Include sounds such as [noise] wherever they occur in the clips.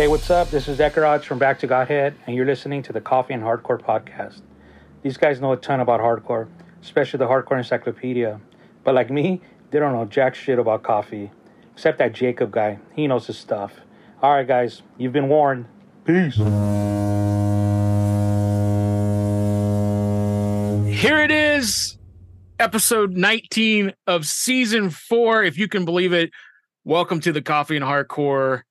Hey, what's up? This is Ekaraj from Back to Godhead, and you're listening to the Coffee and Hardcore podcast. These guys know a ton about hardcore, especially the Hardcore Encyclopedia. But like me, they don't know jack shit about coffee. Except that Jacob guy. He knows his stuff. Alright, guys, you've been warned. Peace. Here it is, episode 19 of season four, if you can believe it. Welcome to the Coffee and Hardcore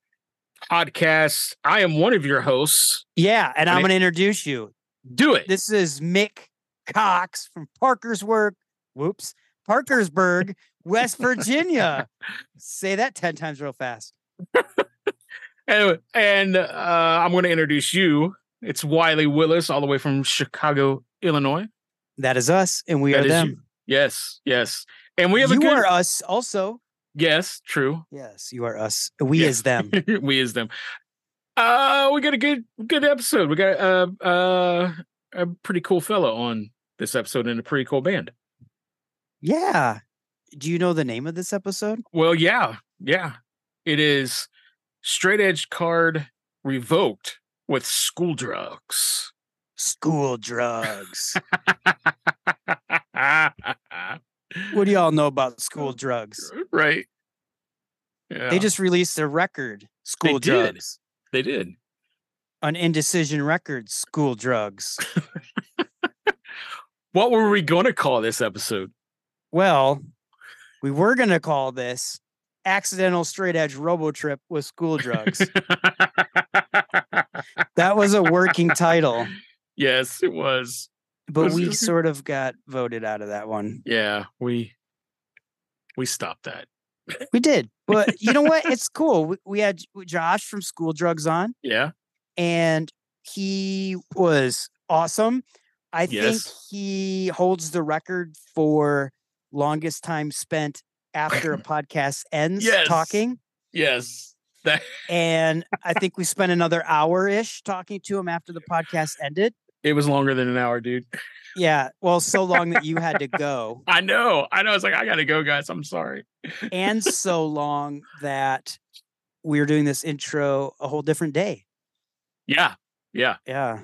podcast. I am one of your hosts. Yeah, and I'm going to introduce you. Do it. This is Mick Cox from Parkersburg. Whoops, Parkersburg, [laughs] West Virginia. Say that ten times real fast. [laughs] Anyway, and uh, I'm going to introduce you. It's Wiley Willis, all the way from Chicago, Illinois. That is us, and we That are them. you. Yes, yes. And we have a you good. are us, also. Yes, true. Yes, you are us. We Yeah. is them. [laughs] we is them. Uh, we got a good good episode. We got uh uh a pretty cool fellow on this episode and a pretty cool band. yeah. Do you know the name of this episode? Well, yeah, yeah. It is straight edge card revoked with school drugs. School drugs. [laughs] what do y'all know about school [laughs] drugs? right. Yeah, They just released a record, School did. Drugs. they did. On Indecision Records, School Drugs. [laughs] What were we going to call this episode? Well, we were going to call this Accidental Straight Edge Robo Trip with School Drugs. [laughs] that was a working title, yes, it was. but Was we it? [laughs] sort of got voted out of that one. Yeah, we we stopped that. We did. But you know what? [laughs] It's cool. We, we had Josh from School Drugs on, Yeah. and he was awesome. I think he holds the record for longest time spent after a [laughs] podcast ends Yes. talking. Yes. That And I think we spent another hour ish talking to him after the podcast ended. It was longer than an hour, dude. Yeah. Well, [laughs] so long that you had to go, I know. I know. It's like I gotta go, guys. I'm sorry. and so [laughs] long that we were doing this intro a whole different day. Yeah. Yeah. Yeah.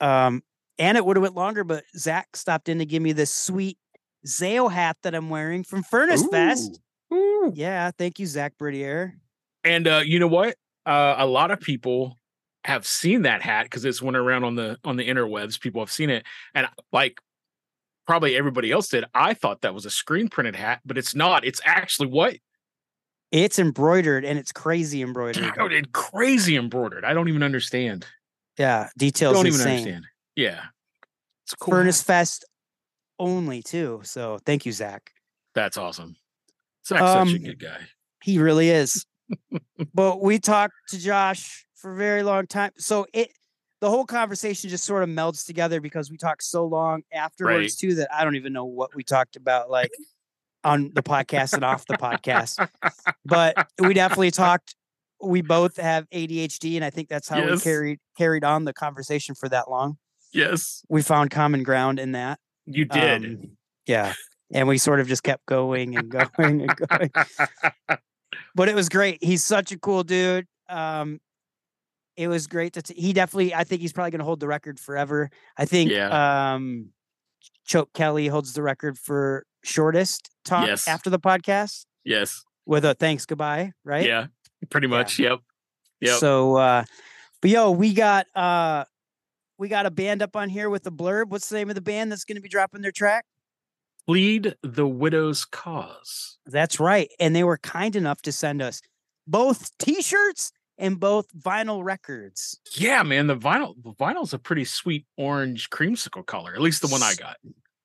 Um, and it would have went longer, but Zach stopped in to give me this sweet Zao hat that I'm wearing from Furnace Fest. Ooh. Ooh. Yeah. Thank you, Zach Bridier. And uh, you know what? Uh, a lot of people have seen that hat because it's went around on the on the interwebs. People have seen it, and like probably everybody else did. I thought that was a screen printed hat, but it's not. It's actually what? It's embroidered and it's crazy embroidered. It crazy embroidered. I don't even understand. Yeah. Details I don't insane. even understand. Yeah, it's cool. Furnace. Fest only too. So thank you, Zach. That's awesome. Zach's such a Um, good guy. He really is. [laughs] but we talked to Josh for a very long time. So it the whole conversation just sort of melds together because we talked so long afterwards too that I don't even know what we talked about like on the podcast and off the podcast. But we definitely talked we both have ADHD and I think that's how we carried carried on the conversation for that long. Yes, We found common ground in that. you did. Um, yeah. And we sort of just kept going and going and going. [laughs] but it was great. He's such a cool dude. Um, it was great to. T- he definitely. I think he's probably going to hold the record forever. I think. Yeah. Um, Choke Kelly holds the record for shortest talk Yes. after the podcast yes. with a thanks goodbye. Right. Yeah. Pretty much. Yep. Yep. So, uh, but yo, we got uh, we got a band up on here with a blurb. What's the name of the band that's going to be dropping their track? Plead the widow's cause. That's right, and they were kind enough to send us both T-shirts and both vinyl records. Yeah, man, the vinyl the vinyl's a pretty sweet orange creamsicle color. At least the one I got.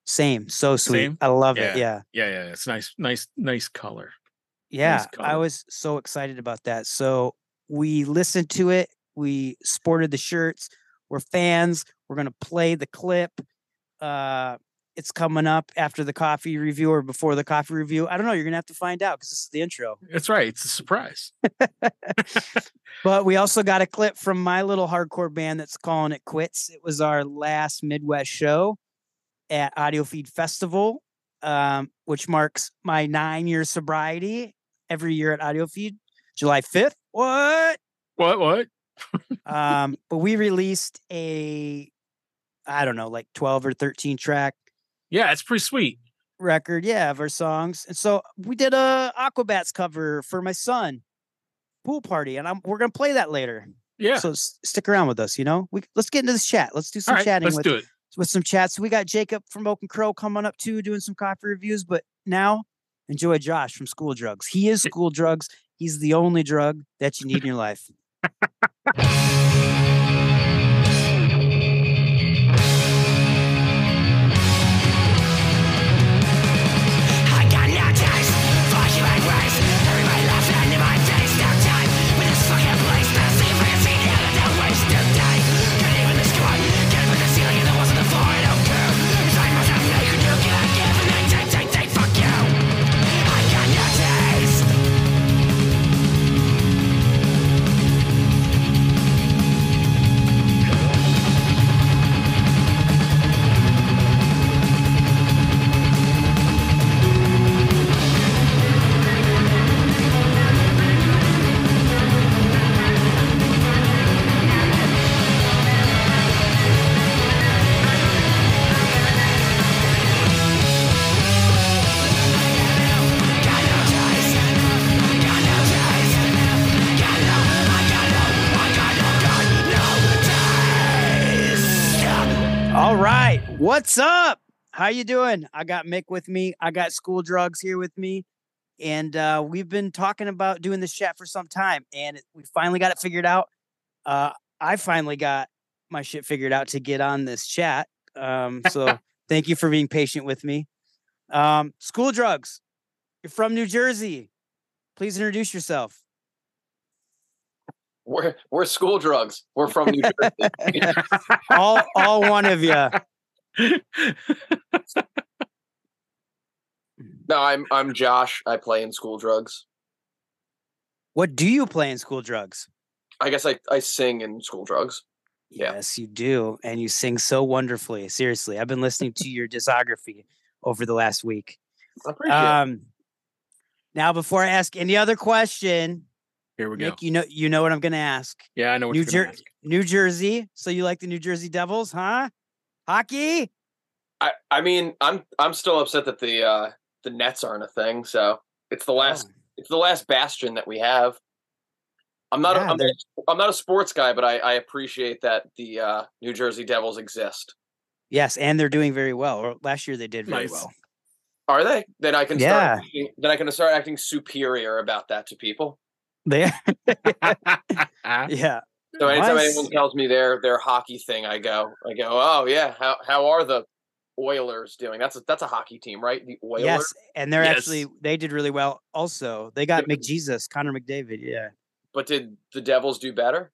Same, so sweet. Same? I love Yeah. it. Yeah. Yeah, yeah, it's nice, nice, nice color. Yeah, I color. was so excited about that. So we listened to it. We sported the shirts. We're fans. We're gonna play the clip. Uh, it's coming up after the coffee review or before the coffee review. I don't know. You're gonna have to find out because this is the intro. That's right. It's a surprise. [laughs] But we also got a clip from my little hardcore band that's calling it quits. It was our last Midwest show at Audio Feed Festival, um, which marks my nine year sobriety every year at Audio Feed, July 5th. What? What? What? um, but we released a, I don't know, like 12 or 13 track Yeah, it's pretty sweet. record, yeah, of our songs. And so we did a Aquabats cover for my son, pool party, and I'm we're gonna play that later. Yeah. So s- stick around with us, you know. We let's get into this chat. Let's do some right, chatting let's with do it. with some chats. We got Jacob from Oak and Crow coming up too, doing some coffee reviews. But now enjoy Josh from School Drugs. He is School Drugs. He's the only drug that you need in your life. [laughs] you doing? I got Mick with me. I got School Drugs here with me, and uh, we've been talking about doing this chat for some time, and it- we finally got it figured out. Uh, I finally got my shit figured out to get on this chat. Um, so [laughs] thank you for being patient with me. Um, School Drugs, you're from New Jersey. Please introduce yourself. We're we're school drugs. We're from New [laughs] Jersey. All, all one of you. No, I'm I'm Josh. I play in school drugs. What do you play in School Drugs? I guess I, I sing in school drugs. Yeah. Yes, you do. And you sing so wonderfully. Seriously. I've been listening to your discography over the last week. I appreciate it. Um now before I ask any other question, Here we go. You know you know what I'm gonna ask. Yeah, I know what New you're gonna Jer- ask. New Jersey. So you like the New Jersey Devils, huh? Hockey? I, I mean I'm I'm still upset that the uh the Nets aren't a thing. So it's the last Oh, it's the last bastion that we have. I'm not Yeah, a, I'm, they're- not, I'm not a sports guy, but I, I appreciate that the uh, New Jersey Devils exist. yes, and they're doing very well. Or last year they did very Nice. well. Are they? Then I can Yeah. start acting, then I can start acting superior about that to people. They Ah, [laughs] [laughs] yeah. So anytime Nice. anyone tells me their their hockey thing, I go, I go, oh yeah, how how are the Oilers doing? That's a that's a hockey team, right? The Oilers. Yes. And they're Yes. actually they did really well also. They got McJesus, Connor McDavid. Yeah. But did the Devils do better?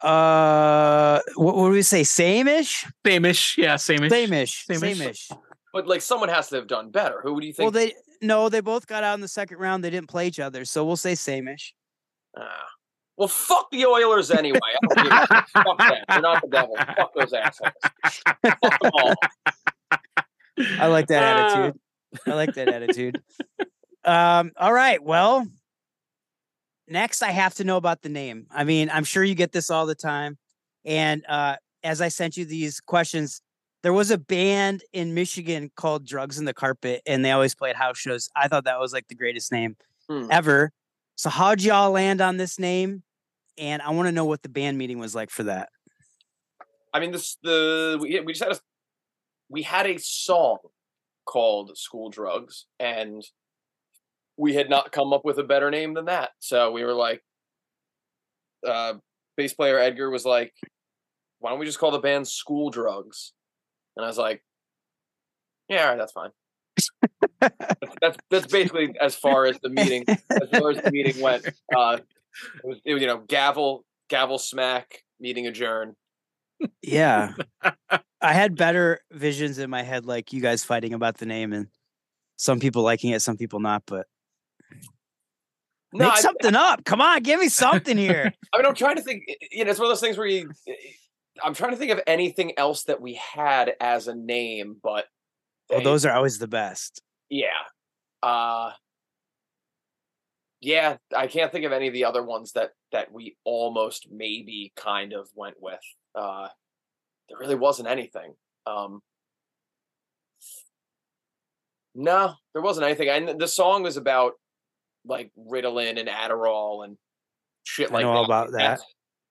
Uh what would we say? Same-ish? Same-ish. Yeah, same-ish. Same-ish. Same-ish. Same-ish. But like someone has to have done better. Who do you think? Well, they no, they both got out in the second round. They didn't play each other, so we'll say same-ish. Ah. well, fuck the Oilers anyway. I don't give a [laughs] fuck. fuck them. They're not the devil. Fuck those assholes. fuck them all. I like that Ah. attitude. I like that attitude. Um, all right. Well, next I have to know about the name. I mean, I'm sure you get this all the time. And uh, as I sent you these questions, there was a band in Michigan called Drugs in the Carpet, and they always played house shows. I thought that was like the greatest name Hmm. ever. So how'd y'all land on this name? And I want to know what the band meeting was like for that. I mean, this the we, we just had a we had a song called "School Drugs," and we had not come up with a better name than that. So we were like, uh, bass player Edgar was like, "Why don't we just call the band School Drugs?" And I was like, "Yeah, all right, that's fine." That's, that's that's basically as far as the meeting as far as the meeting went. [laughs] Uh, it was, it you know gavel gavel smack meeting adjourn. Yeah. [laughs] I had better visions in my head, like you guys fighting about the name and some people liking it, some people not, but No, make I- something up. Come on, give me something here. [laughs] I mean, I'm trying to think. You know, it's one of those things where you. I'm trying to think of anything else that we had as a name, but well, those are always the best. Yeah, uh, yeah. I can't think of any of the other ones that that we almost maybe kind of went with. Uh, there really wasn't anything. Um, no, there wasn't anything. And the song was about like Ritalin and Adderall and shit I like know all that. about that. That's,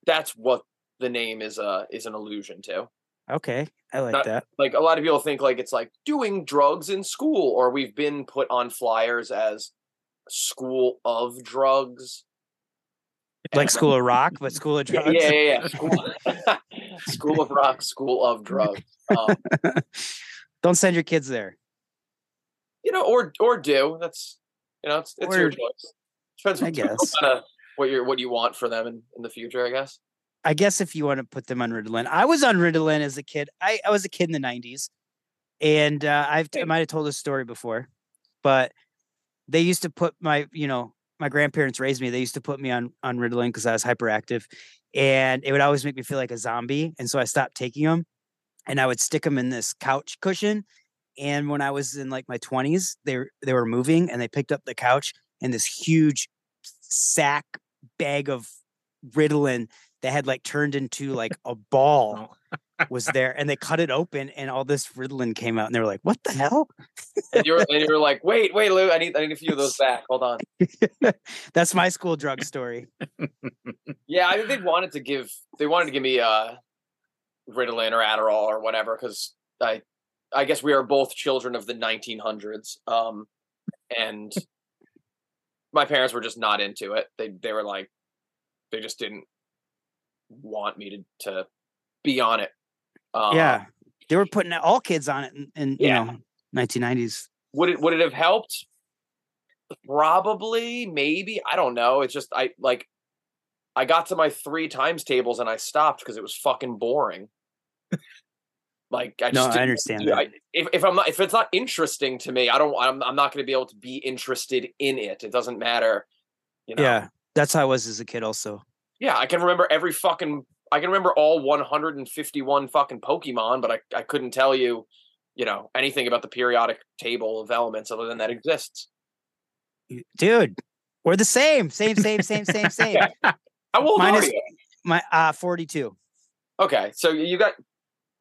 that's what the name is uh is an allusion to. Okay. I like Not- that. Like a lot of people think like it's like doing drugs in school, or we've been put on flyers as school of drugs. Like School of Rock, but School of [laughs] Drugs. yeah, yeah. yeah. [laughs] School, [laughs] school of rock, school of drugs. Um, Don't send your kids there. you know, or or do. That's you know, it's it's your choice. Depends, I guess. on, uh, what you what you want for them in, in the future, I guess. I guess if you want to put them on Ritalin, I was on Ritalin as a kid. I, I was a kid in the '90s, and uh, I've I might have told this story before, but they used to put my you know my grandparents raised me. They used to put me on on Ritalin because I was hyperactive, and it would always make me feel like a zombie. And so I stopped taking them, and I would stick them in this couch cushion. And when I was in like my 20s, they they were moving, and they picked up the couch, and this huge sack bag of Ritalin that had like turned into like a [laughs] ball was [laughs] there and they cut it open and all this Ritalin came out and they were like, what the hell? And you're and you're like, wait, wait, Lou, I need I need a few of those [laughs] back. Hold on. That's my school drug story. Yeah, I think they wanted to give they wanted to give me uh Ritalin or Adderall or whatever because I I guess we are both children of the 1900s. Um, and my parents were just not into it. They they were like they just didn't want me to to be on it. Um, yeah. They were putting all kids on it in, in you Yeah. know 1990s. Would it would it have helped? Probably, maybe. I don't know. It's just I like I got to my three times tables and I stopped because it was fucking boring. like I No, just I understand that. I, if if I'm not if it's not interesting to me, I don't I'm I'm not going to be able to be interested in it. It doesn't matter. You know? Yeah. That's how I was as a kid also. Yeah, I can remember every fucking I can remember all 151 fucking Pokemon, but I I couldn't tell you, you know, anything about the periodic table of elements other than that exists. Dude, we're the same. Same, same, same, same, [laughs] same. How old Mine are you? My uh 42. Okay, so you got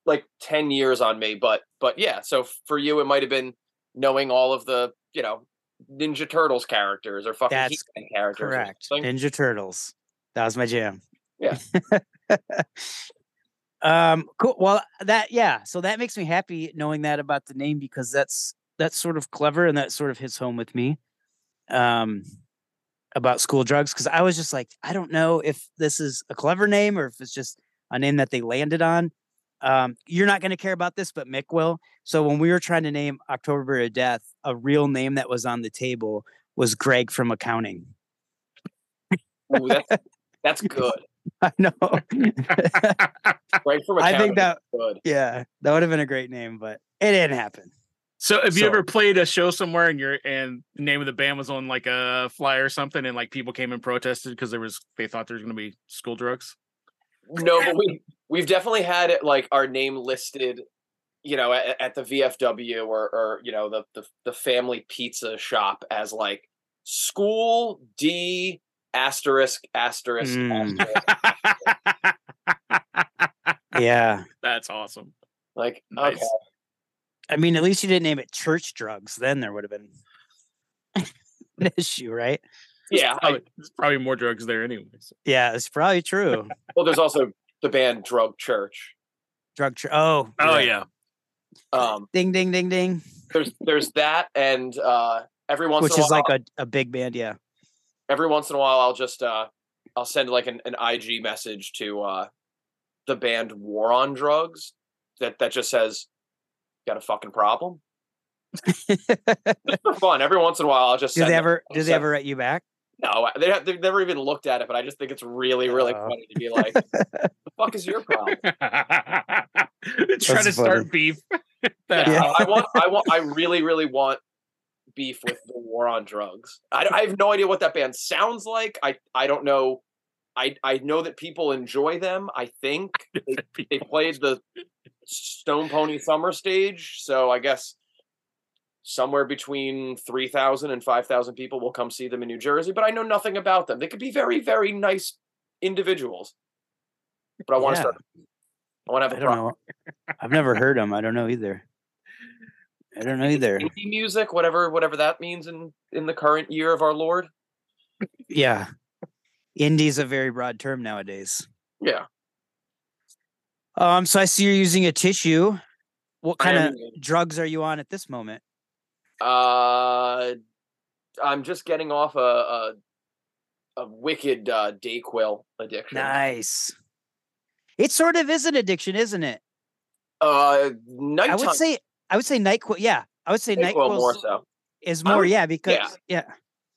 like 10 years on me, but but yeah, so for you it might have been knowing all of the, you know, Ninja Turtles characters or fucking That's He-Man characters. Correct. Ninja Turtles. That was my jam. Yeah. [laughs] um cool. Well that yeah, so that makes me happy knowing that about the name because that's that's sort of clever and that sort of hits home with me. Um about school drugs because I was just like, I don't know if this is a clever name or if it's just a name that they landed on. Um, you're not going to care about this, but Mick will. So when we were trying to name October of Death, a real name that was on the table was Greg from accounting. Ooh, that's, that's good. [laughs] I know. [laughs] Right from I think that good. yeah, that would have been a great name, but it didn't happen. So have you So- ever played a show somewhere and your and the name of the band was on like a flyer or something and like people came and protested because there was they thought there was gonna be school drugs? No, but we we've definitely had it like our name listed, you know, at, at the VFW or or you know the, the the family pizza shop as like school D asterisk asterisk Mm. asterisk. [laughs] Yeah. That's awesome. Like Nice. okay, I mean, at least you didn't name it church drugs. Then there would have been [laughs] an issue, right? Yeah, I, Probably, there's probably more drugs there anyways. Yeah, it's probably true. [laughs] well, there's also the band Drug Church. Drug. Tr- oh. Oh right. yeah. Um, Ding ding ding ding. there's there's that, and uh, every once Which in a is while, like a, a big band. Yeah. Every once in a while, I'll just uh, I'll send like an, an IG message to uh, the band War on Drugs that that just says, "Got a fucking problem." For fun, every once in a while, I'll just do send they them- ever? I'll Do they ever write you back? No, they have, they've never even looked at it, but I just think it's really, really Oh. funny to be like, "The [laughs] fuck is your problem?" [laughs] Trying to funny. start beef. [laughs] Yeah, Yeah. I, I want, I want, I really, really want beef with the war on drugs. I, I have no idea what that band sounds like. I, I don't know. I, I know that people enjoy them. I think [laughs] they, they played the Stone Pony Summer stage, so I guess somewhere between 3,000 and 5,000 people will come see them in New Jersey. But I know nothing about them. They could be very, very nice individuals. But I want to Yeah. start. I want to have I a don't know. I've never heard them. I don't know either. I don't know either. indie music, whatever whatever that means in in the current year of our Lord. Yeah. Indie's a very broad term nowadays. Yeah, Um, so I see you're using a tissue. What kind of drugs are you on at this moment? uh, I'm just getting off a a, a wicked uh, Dayquil addiction. Nice. It sort of is an addiction, isn't it? Uh, I would say I would say Nyquil. Yeah, I would say Dayquil Nyquil more so. is more. would- yeah, because yeah.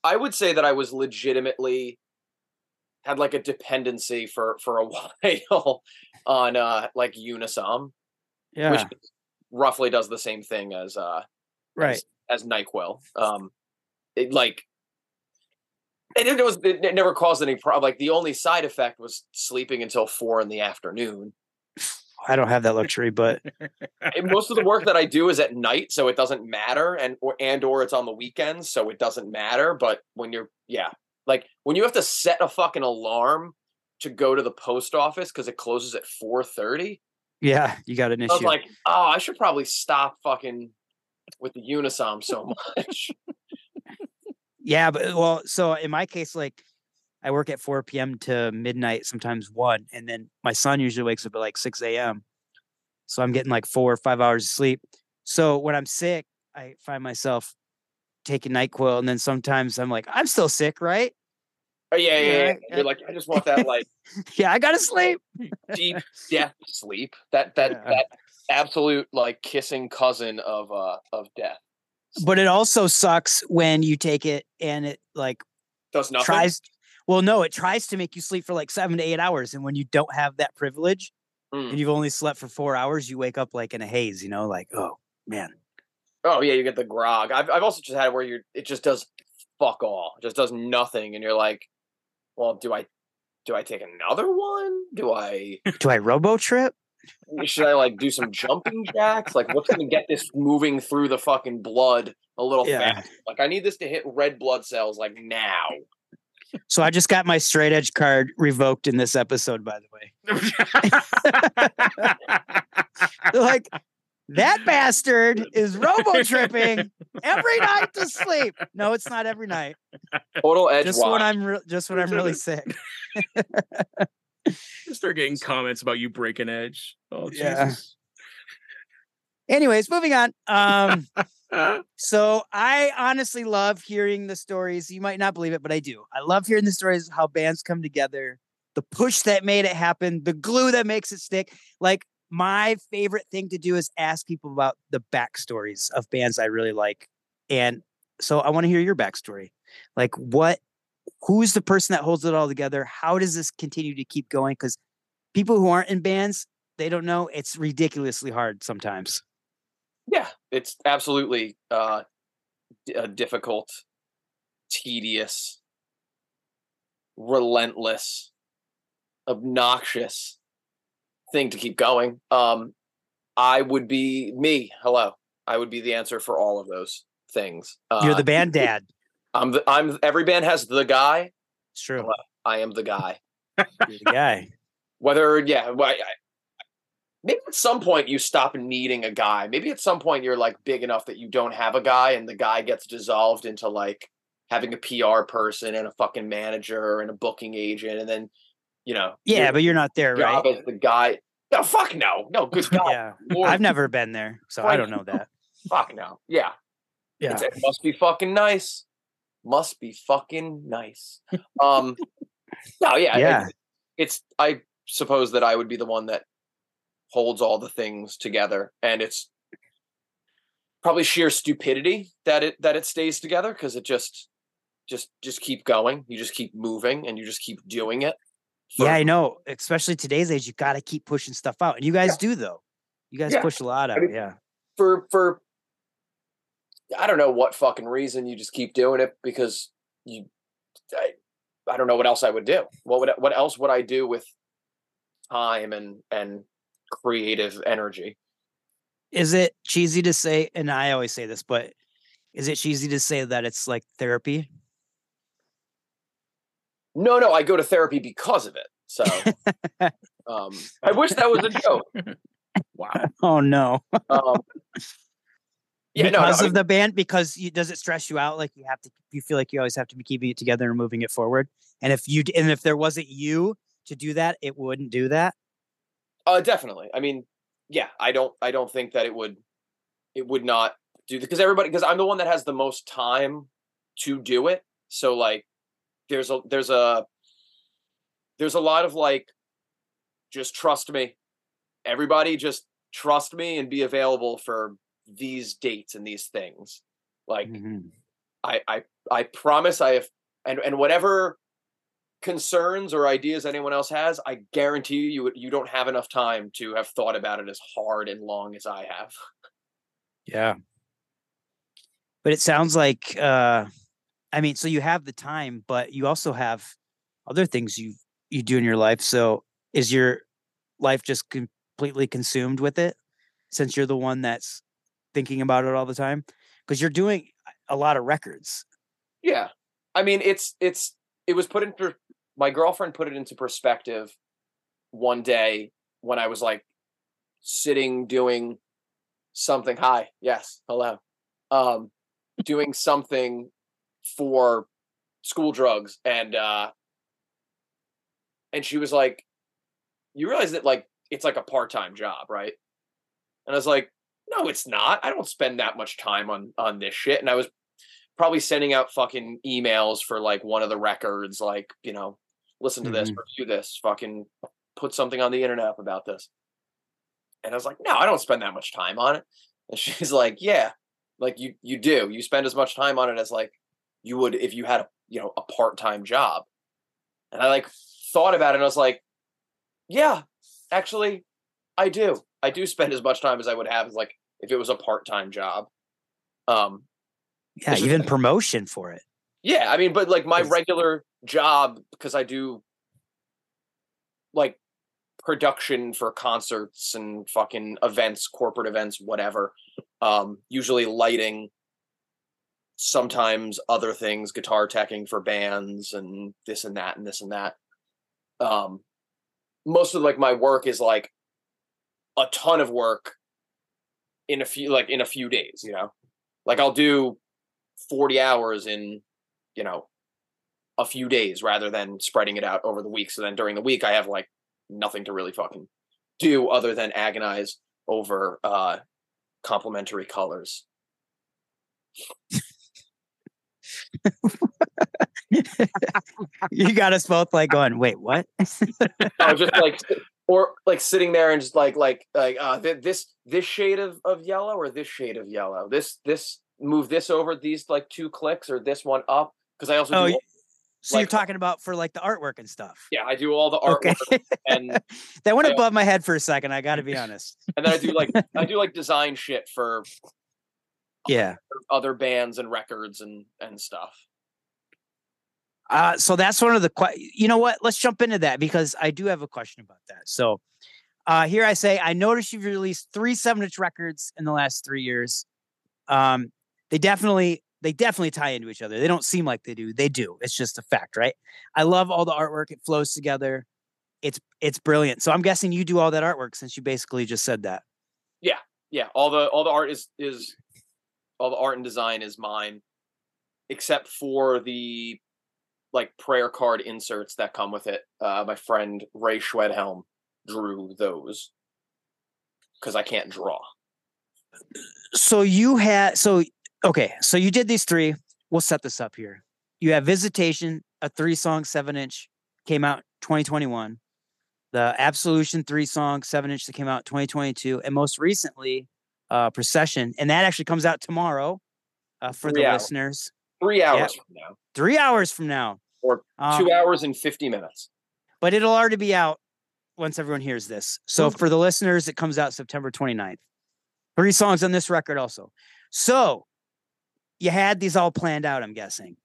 I would say that I was legitimately had like a dependency for for a [laughs] while on uh like Unisom, yeah, which roughly does the same thing as uh right. as Nyquil. Um, it like it, it was it never caused any problem. Like the only side effect was sleeping until four in the afternoon. I don't have that luxury, but most of the work that I do is at night, so it doesn't matter, and or and or it's on the weekends, so it doesn't matter. But when you're yeah, like when you have to set a fucking alarm to go to the post office because it closes at four thirty, yeah, you got an I was issue. like, oh, I should probably stop fucking with the Unisom so [laughs] much. Yeah, but well, so in my case, like I work at 4 p.m. to midnight, sometimes one, and then my son usually wakes up at like 6 a.m. So I'm getting like four or five hours of sleep. So when I'm sick, I find myself taking NyQuil, and then sometimes I'm like, I'm still sick, right? Oh yeah, yeah, yeah. You're like, I just want that like [laughs] Yeah, I gotta sleep. deep death sleep. That that Yeah. that absolute like kissing cousin of uh of death. But it also sucks when you take it and it like Does nothing. tries. Well, no, it tries to make you sleep for like seven to eight hours, and when you don't have that privilege, Mm. and you've only slept for four hours, you wake up like in a haze. You know, like oh man. Oh yeah, you get the grog. I've I've also just had it where you're it just does fuck all. It just does nothing, and you're like, well, do I do I take another one? Do I [laughs] Do I robo trip? should I like do some jumping jacks? Like what's gonna get this moving through the fucking blood a little Yeah. fast? Like I need this to hit red blood cells like now. So I just got my straight edge card revoked in this episode, by the way. [laughs] Like, that bastard is robo tripping every night to sleep. No, it's not every night. Total edge Just watch. when I'm re- just when I'm really [laughs] sick. Start getting comments about you breaking edge. Oh Yeah. Jesus. Anyways, moving on. Um, [laughs] Uh-huh. so I honestly love hearing the stories. You might not believe it, but I do. I love hearing the stories how bands come together, the push that made it happen, the glue that makes it stick. Like my favorite thing to do is ask people about the backstories of bands I really like. And so I want to hear your backstory. Like what who's the person that holds it all together? How does this continue to keep going? Because people who aren't in bands, they don't know. It's ridiculously hard sometimes. Yeah, it's absolutely uh, d- difficult, tedious, relentless, obnoxious thing to keep going. Um, I would be me. Hello, I would be the answer for all of those things. Uh, You're the band [laughs] dad. I'm the. I'm. Every band has the guy. It's true. Hello. I am the guy. [laughs] You're the guy. Whether yeah, Maybe at some point you stop needing a guy. Maybe at some point you're like big enough that you don't have a guy, and the guy gets dissolved into like having a PR person and a fucking manager and a booking agent, and then you know, Yeah, but you're not there, right? as the guy. No, fuck no, no, good [laughs] God, Yeah. Lord, I've never been there, so I don't know that. [laughs] fuck no, yeah, Yeah. It's- it must be fucking nice. Must be fucking nice. Um, [laughs] no, yeah, Yeah. It's, it's. I suppose that I would be the one that holds all the things together, and it's probably sheer stupidity that it that it stays together because it just, just, just keep going. You just keep moving, and you just keep doing it. for- Yeah, I know. Especially today's age, you got to keep pushing stuff out, and you guys do though. You guys Yeah. push a lot out. mean, yeah. for for I don't know what fucking reason you just keep doing it because you I, I don't know what else I would do. What would what else would I do with time and and creative energy? Is it cheesy to say? And I always say this, but is it cheesy to say that it's like therapy? No, no, I go to therapy because of it. So [laughs] um I wish that was a joke. Wow. [laughs] Oh no. Um Yeah, no, no, because I of the band, because you, does it stress you out? Like you have to, you feel like you always have to be keeping it together and moving it forward. And if you, and if there wasn't you to do that, it wouldn't do that. Uh, definitely. I mean, yeah, I don't, I don't think that it would, it would not do because everybody, because I'm the one that has the most time to do it. So like, there's a, there's a, there's a lot of like, just trust me. Everybody, just trust me and be available for these dates and these things. Like, Mhm. I, I, I promise I have, and and whatever concerns or ideas anyone else has, I guarantee you, you you don't have enough time to have thought about it as hard and long as I have. Yeah. But it sounds like, uh, I mean, so you have the time, but you also have other things you you do in your life. So is your life just completely consumed with it since you're the one that's thinking about it all the time? Because you're doing a lot of records. Yeah, I mean, it's it's it was put in. My girlfriend put it into perspective one day when I was like sitting doing something. Hi, yes, hello, um, doing something for school drugs, and uh, and she was like, "You realize that like it's like a part time job, right?" And I was like, "No, it's not. I don't spend that much time on on this shit." And I was probably sending out fucking emails for like one of the records, like, you know, listen to this, Mhm. review this, fucking put something on the internet about this. And I was like, no, I don't spend that much time on it. And [laughs] she's like, yeah, like you you do. You spend as much time on it as like you would if you had a you know a part-time job. And I like thought about it and I was like, yeah, actually, I do. I do spend as much time as I would have as like if it was a part-time job. Um, Yeah, even promotion for it. yeah, I mean, but like my regular job because I do like production for concerts and fucking events, corporate events, whatever. Um, usually lighting, sometimes other things, guitar teching for bands and this and that and this and that. Um, most of like my work is like a ton of work in a few like in a few days, you know. Like I'll do 40 hours in, you know, a few days rather than spreading it out over the week. So then during the week, I have like nothing to really fucking do other than agonize over uh complementary colors. you got us both like going, wait, what? I was just like, or like sitting there and just like, like, like, uh, this, this shade of, of yellow or this shade of yellow, this, this, move this over these like two clicks or this one up. Cause I also Oh, do, so you're talking about for like the artwork and stuff. yeah, I do all the artwork Okay. [laughs] and [laughs] that went I- above my head for a second. I got to be honest. [laughs] and then I do like I do like design shit for Yeah. other bands and records and and stuff. Uh, so that's one of the que- you know what? Let's jump into that because I do have a question about that. So uh, here I say I noticed you've released three seven inch records in the last three years. Um, they definitely they definitely tie into each other. They don't seem like they do. They do. It's just a fact, right? I love all the artwork. It flows together. It's it's brilliant. So I'm guessing you do all that artwork since you basically just said that. Yeah, Yeah. all the all the art is is all the art and design is mine. except for the like prayer card inserts that come with it. Uh, my friend Ray Schwedhelm drew those because I can't draw. So you had so okay, so you did these three. We'll set this up here. You have Visitation, a three song, seven inch, came out 2021. The Absolution three song, seven inch that came out 2022. And most recently, uh Procession. And that actually comes out tomorrow uh, for Three the hours. listeners. Three hours from now, Three hours from now. or Um, two hours and fifty minutes. but it'll already be out once everyone hears this. So Mm. for the listeners, it comes out September 29th. Three songs on this record also. So you had these all planned out, I'm guessing.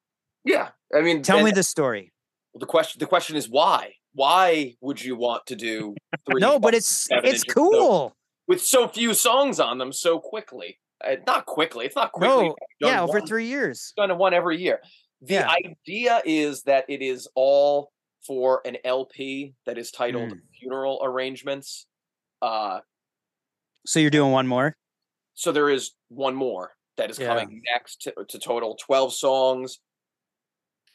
Yeah, I mean, Tell and me the story. the question. The question is why? Why would you want to do three? No, but it's it's inches so- cool. with so few songs on them so quickly. Uh, not quickly. It's not quickly. No, yeah, over one- three years. done one every year. The Yeah. idea is that it is all for an LP that is titled Mm. Funeral Arrangements. Uh, So you're doing one more. so there is one more that is Yeah. coming next to, to total 12 songs.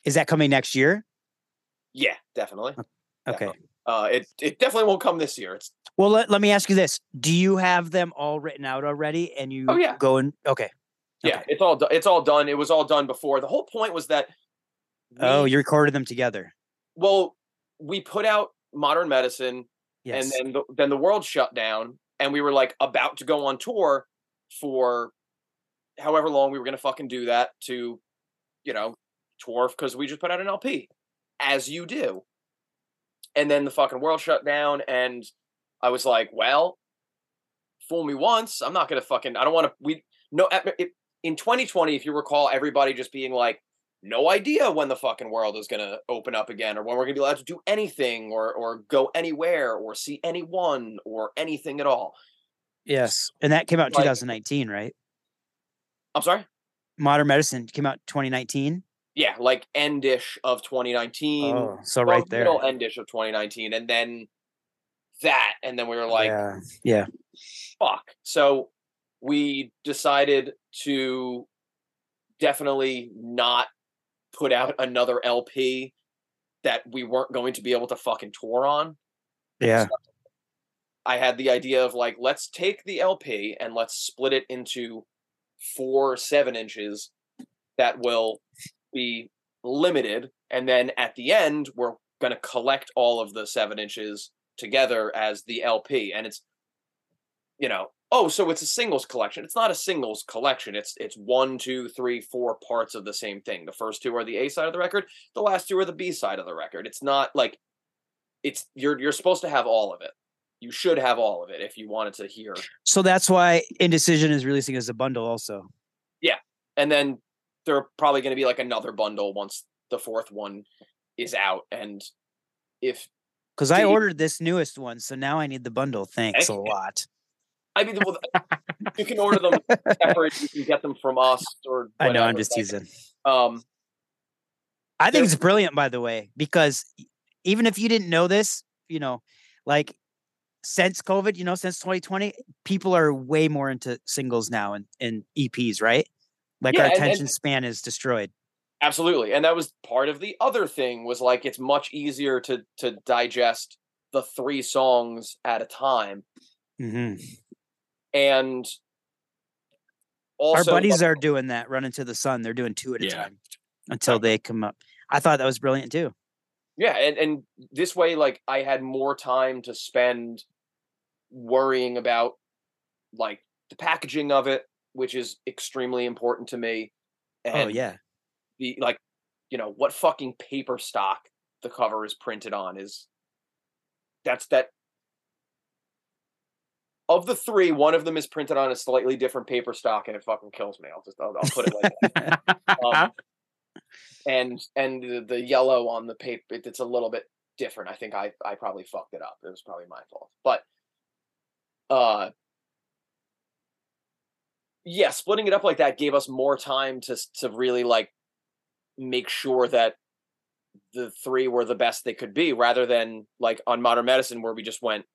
Is that coming next year? Yeah, definitely. Okay. Definitely. Uh, it it definitely won't come this year. It's Well, let, let me ask you this. Do you have them all written out already? And you Oh, yeah. go and okay. yeah, Okay. it's all it's all done. It was all done before. The whole point was that Oh, you recorded them together. well, we put out Modern Medicine Yes. and then the, then the world shut down and we were like about to go on tour for however long we were going to fucking do that to you know tour because we just put out an lp as you do and then the fucking world shut down and i was like well fool me once i'm not going to fucking i don't want to we no at- it, in 2020 if you recall everybody just being like no idea when the fucking world is going to open up again or when we're going to be allowed to do anything or or go anywhere or see anyone or anything at all. yes. And that came out in Like- 2019, right? I'm sorry? Modern Medicine came out 2019. Yeah, like endish of 2019. Oh, so right there. Middle endish of 2019 and then that and then we were like yeah. Yeah. fuck. So we decided to definitely not put out another LP that we weren't going to be able to fucking tour on. Yeah. I had the idea of like, let's take the LP and let's split it into four seven inches that will be limited. And then at the end, we're going to collect all of the seven inches together as the LP. And it's, you know, oh, so it's a singles collection. It's not a singles collection. It's it's one, two, three, four parts of the same thing. The first two are the A side of the record. The last two are the B side of the record. It's not like it's you're you're supposed to have all of it. You should have all of it if you wanted to hear. So that's why Indecision is releasing as a bundle also. Yeah. And then there are probably going to be like another bundle once the fourth one is out. And if Because I ordered this newest one, so now I need the bundle. Thanks a lot. I mean, well, [laughs] you can order them separate. You can get them from us or I know, I'm just teasing. Um, I think it's brilliant, by the way, because even if you didn't know this, you know, like since COVID, you know, since 2020, people are way more into singles now and, and EPs, right? Like Yeah, our and- and- attention span is destroyed. Absolutely. And that was part of the other thing was like it's much easier to to digest the three songs at a time. hmm And also, Our buddies like, are doing that, running to the sun. They're doing two at a Yeah. time until they come up. I thought that was brilliant too. yeah, and, and this way like I had more time to spend worrying about like the packaging of it, which is extremely important to me. And oh yeah, the like, you know, what fucking paper stock the cover is printed on is that's that of the three, one of them is printed on a slightly different paper stock, and it fucking kills me. I'll just I'll, I'll put it like that. [laughs] Um, and and the, the yellow on the paper, it, it's a little bit different. I think I I probably fucked it up. It was probably my fault, but uh, yeah, splitting it up like that gave us more time to to really like make sure that the three were the best they could be, rather than like on Modern Medicine where we just went,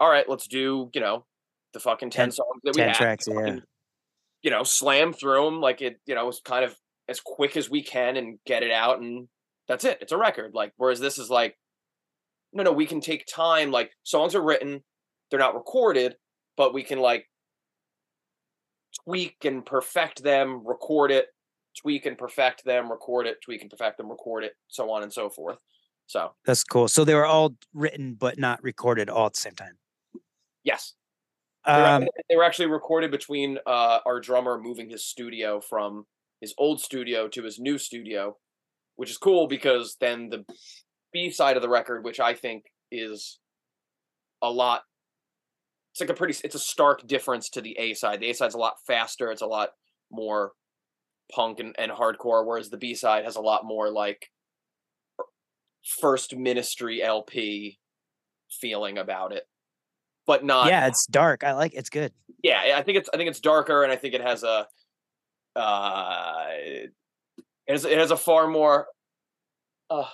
all right, let's do you know the fucking ten songs that we 10 had, tracks, yeah. fucking, you know, slam through them like it, you know, was kind of as quick as we can and get it out and that's it. It's a record. Like whereas this is like no no, we can take time like songs are written, they're not recorded, but we can like tweak and perfect them, record it, tweak and perfect them, record it, tweak and perfect them, record it, so on and so forth. So That's cool. So they were all written but not recorded all at the same time. yes, they were, Um, they were actually recorded between uh, our drummer moving his studio from his old studio to his new studio, which is cool because then the B side of the record, which I think is a lot, it's like a pretty, it's a stark difference to the A side. The A side's a lot faster. It's a lot more punk and, and hardcore, whereas the B side has a lot more like first ministry LP feeling about it, but not yeah, it's dark. I like it's good. yeah i think it's i think it's darker and i think it has a uh it has, it has a far more uh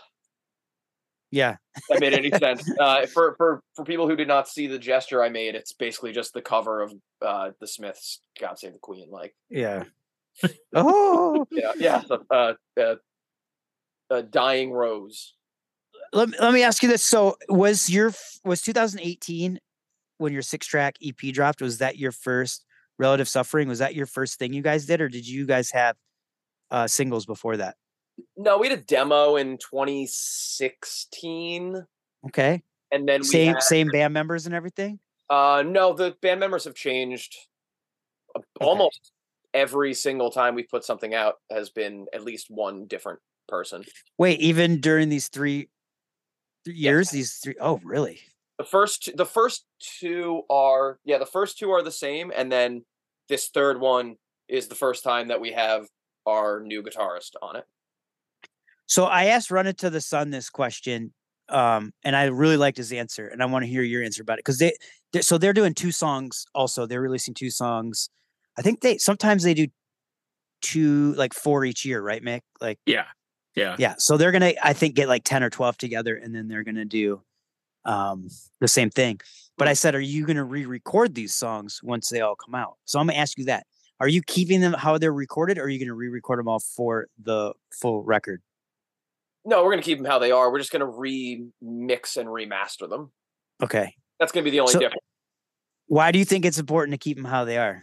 Yeah. that made any [laughs] sense uh for for for people who did not see the gesture i made it's basically just the cover of uh the smiths god save the queen like Yeah. [laughs] oh, yeah yeah uh, uh uh dying rose let me, let me ask you this. So was your was 2018 when your six track EP dropped? Was that your first relative suffering? Was that your first thing you guys did, or did you guys have uh, singles before that? No we had a demo in 2016 Okay, and then we same had- same band members and everything. Uh, no, the band members have changed. Uh, Almost every single time we've put something out has been at least one different person. Wait, even during these three, three years, these three oh really? The first, the first two are yeah, the first two are the same, and then this third one is the first time that we have our new guitarist on it. So I asked Run It to the Sun this question, um, and I really liked his answer, and I want to hear your answer about it because they, they, so they're doing two songs. Also, they're releasing two songs. I think they sometimes they do two, like four each year, right, Mick? Like, Yeah. Yeah. yeah. So they're gonna, I think, get like ten or twelve together, and then they're gonna do um the same thing. But I said, are you gonna re-record these songs once they all come out? So I'm gonna ask you that. Are you keeping them how they're recorded, or are you gonna re-record them all for the full record? No, we're gonna keep them how they are. We're just gonna remix and remaster them. Okay. That's gonna be the only So- difference Why do you think it's important to keep them how they are?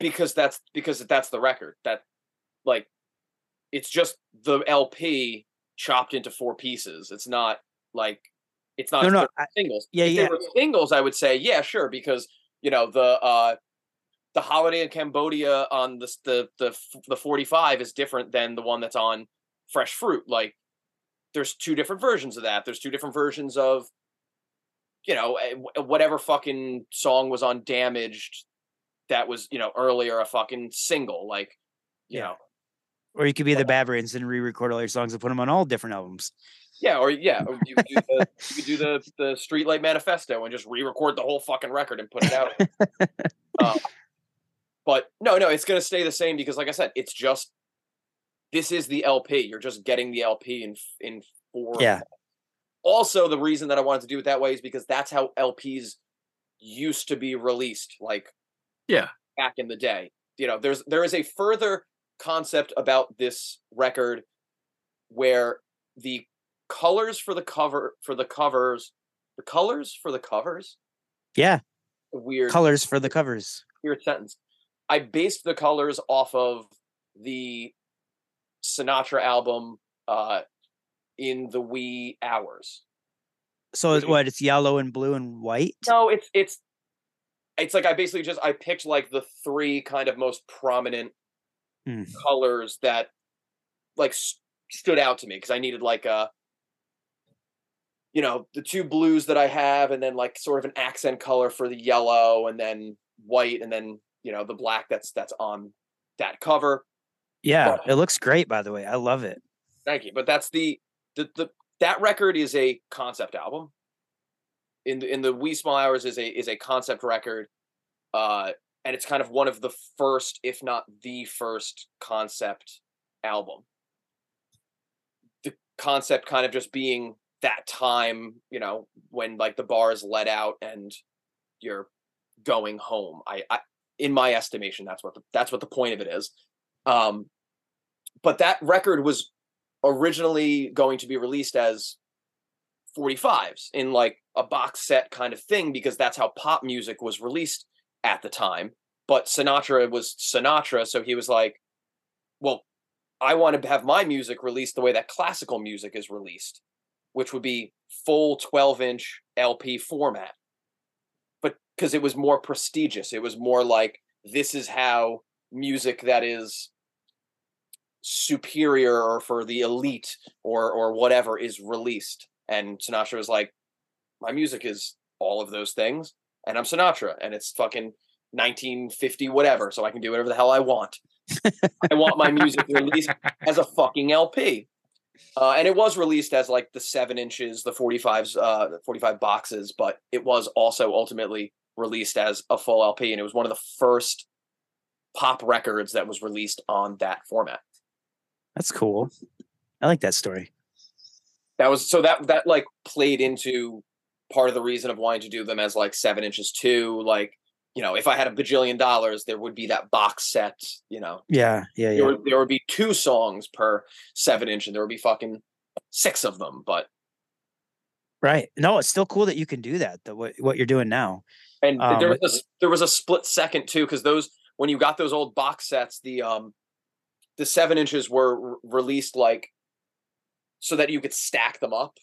because that's because that's the record. That like it's just the LP chopped into four pieces. It's not like it's not No, no, I- singles. yeah, if yeah. They were singles, I would say yeah, sure, because you know the uh the holiday in Cambodia on the the the the 45 is different than the one that's on Fresh Fruit. Like there's two different versions of that. There's two different versions of you know eh, whatever fucking song was on Damaged that was you know earlier a fucking single like you Yeah. know Or you could be the Barbarians and re-record all your songs and put them on all different albums. yeah or yeah or you could do the you could do the the Streetlight Manifesto and just re-record the whole fucking record and put it out. [laughs] um, but no, no, it's gonna stay the same because, like I said, it's just this is the LP. You're just getting the LP in in four. Yeah. Also, the reason that I wanted to do it that way is because that's how LPs used to be released. Like Yeah. back in the day. You know, there's there is a further concept about this record where the colors for the cover for the covers the colors for the covers Yeah. weird Colors for the covers. weird sentence. I based the colors off of the Sinatra album uh in the wee hours. So it's what? It's yellow and blue and white. No, it's it's it's like I basically just I picked like the three kind of most prominent Hmm. colors that like s- stood out to me because I needed like a you know the two blues that I have and then like sort of an accent color for the yellow and then white and then you know the black that's that's on that cover. Yeah, Well- it looks great. By the way, I love it. Thank you. But that's the the, the that record is a concept album. In the in the wee small hours is a is a concept record, uh, and it's kind of one of the first, if not the first, concept album. The concept kind of just being that time, you know, when like the bars let out and you're going home. I, I in my estimation, that's what the, that's what the point of it is. Um, but that record was originally going to be released as 45s in like a box set kind of thing because that's how pop music was released at the time. But Sinatra was Sinatra, so he was like, well, I want to have my music released the way that classical music is released, which would be full 12 inch LP format. But because it was more prestigious, it was more like this is how music that is superior or for the elite or or whatever is released. And Sinatra was like, my music is all of those things, and I'm Sinatra, and it's fucking 1950 whatever, so I can do whatever the hell I want. I want my music [laughs] released as a fucking LP. Uh, and it was released as like the seven inches, the 45s, uh, 45 boxes, but it was also ultimately released as a full LP. And it was one of the first pop records that was released on that format. That's cool. I like that story. That was so that that like played into part of the reason of wanting to do them as like seven inches too. Like, you know, if I had a bajillion dollars, there would be that box set, you know. Yeah, yeah, There yeah. would, there would be two songs per seven inch, and there would be fucking six of them. But Right. No, it's still cool that you can do that. The, what what you're doing now. and Um, there was a, there was a split second too because those when you got those old box sets the um the seven inches were r- released like so that you could stack them up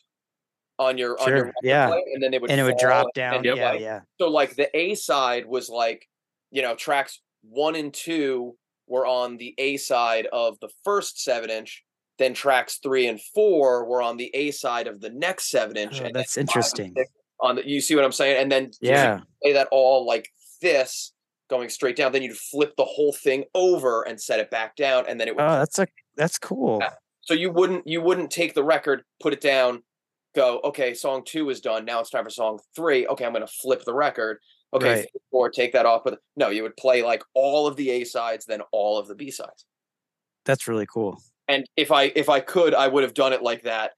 on your on your yeah. and then they would And it would drop down. Yeah, play. yeah. so like the a side was like you know tracks one and two were on the a side of the first seven inch then tracks three and four were on the a side of the next seven inch Oh, and that's interesting. on the you see what i'm saying and then you Yeah. play that all like this going straight down then you'd flip the whole thing over and set it back down and then it would Oh, that's a that's cool. Yeah. so you wouldn't you wouldn't take the record put it down go okay song two is done now it's time for song three okay i'm going to flip the record okay Right. four take that off but no you would play like all of the a sides then all of the b sides That's really cool. and if i if i could i would have done it like that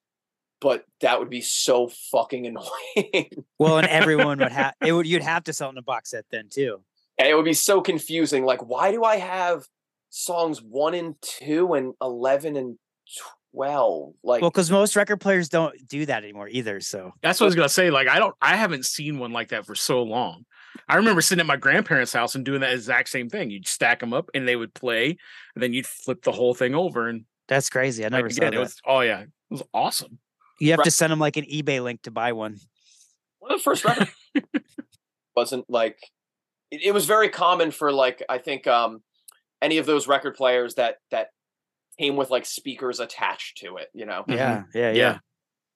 but that would be so fucking [laughs] annoying Well, and everyone would have it would you'd have to sell it in a box set then too. And it would be so confusing like why do i have songs one and two and 11 and 12 like Well, because most record players don't do that anymore either. So That's what I was gonna say. Like, I don't, I haven't seen one like that for so long. I remember sitting at my grandparents' house and doing that exact same thing. You'd stack them up, and they would play, and then you'd flip the whole thing over, and that's crazy. I like, never saw again, that. it was. Oh yeah, it was awesome. you have Right. to send them like an eBay link to buy one. one of the first records [laughs] wasn't like it, it was very common for like i think um any of those record players that that came with like speakers attached to it you know Mhm. Yeah, yeah, yeah. Yeah.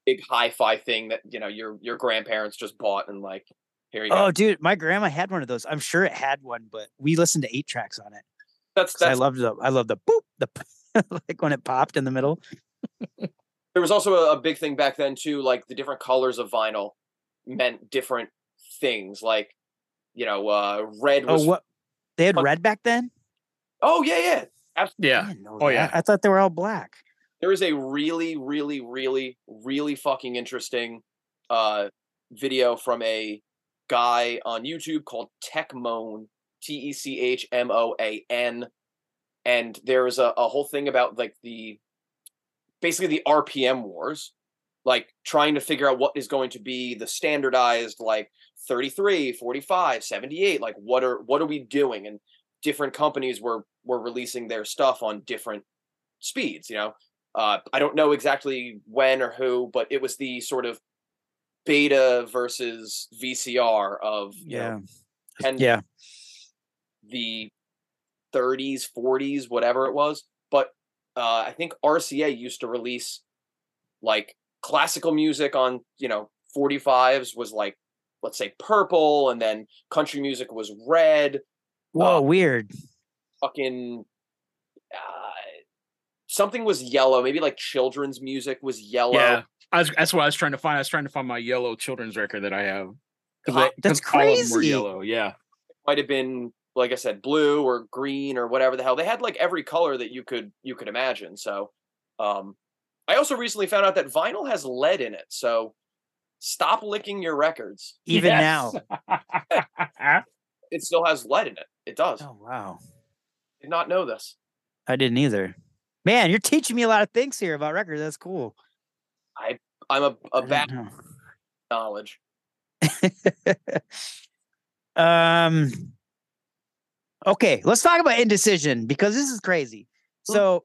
big hi-fi thing that you know your your grandparents just bought and like here you go Oh, dude, my grandma had one of those. I'm sure it had one, but we listened to eight tracks on it. That's I that's loved the I loved the boop the [laughs] like when it popped in the middle. there was also a, a big thing back then too like the different colors of vinyl meant different things like you know uh red was Oh, what they had Fuck. red back then? oh yeah yeah I Yeah. Oh, that. yeah. I thought they were all black. there is a really really really really fucking interesting uh video from a guy on youtube called techmoan E t-e-c-h-m-o-a-n and there's a, a whole thing about like the basically the rpm wars like trying to figure out what is going to be the standardized like 33 45 78 like what are what are we doing and different companies were were releasing their stuff on different speeds you know uh, I don't know exactly when or who, but it was the sort of beta versus VCR of you Yeah. know, 10 Yeah. the 30s, 40s, whatever it was. But uh, I think RCA used to release like classical music on you know 45s was like let's say purple, and then country music was red. Whoa, Uh, weird. Fucking. Uh, Something was yellow, maybe like children's music was yellow. Yeah, I was, that's what I was trying to find. I was trying to find my yellow children's record that I have. 'Cause they- 'cause that's all of them were crazy. yellow. Yeah, it might have been like I said, blue or green or whatever the hell. They had like every color that you could you could imagine. So um I also recently found out that vinyl has lead in it. So stop licking your records. Even now. [laughs] It still has lead in it. It does. Oh wow. Did not know this. I didn't either. Man, you're teaching me a lot of things here about records. That's cool. I I'm a, a I bad know. knowledge. [laughs] um okay let's talk about indecision because this is crazy so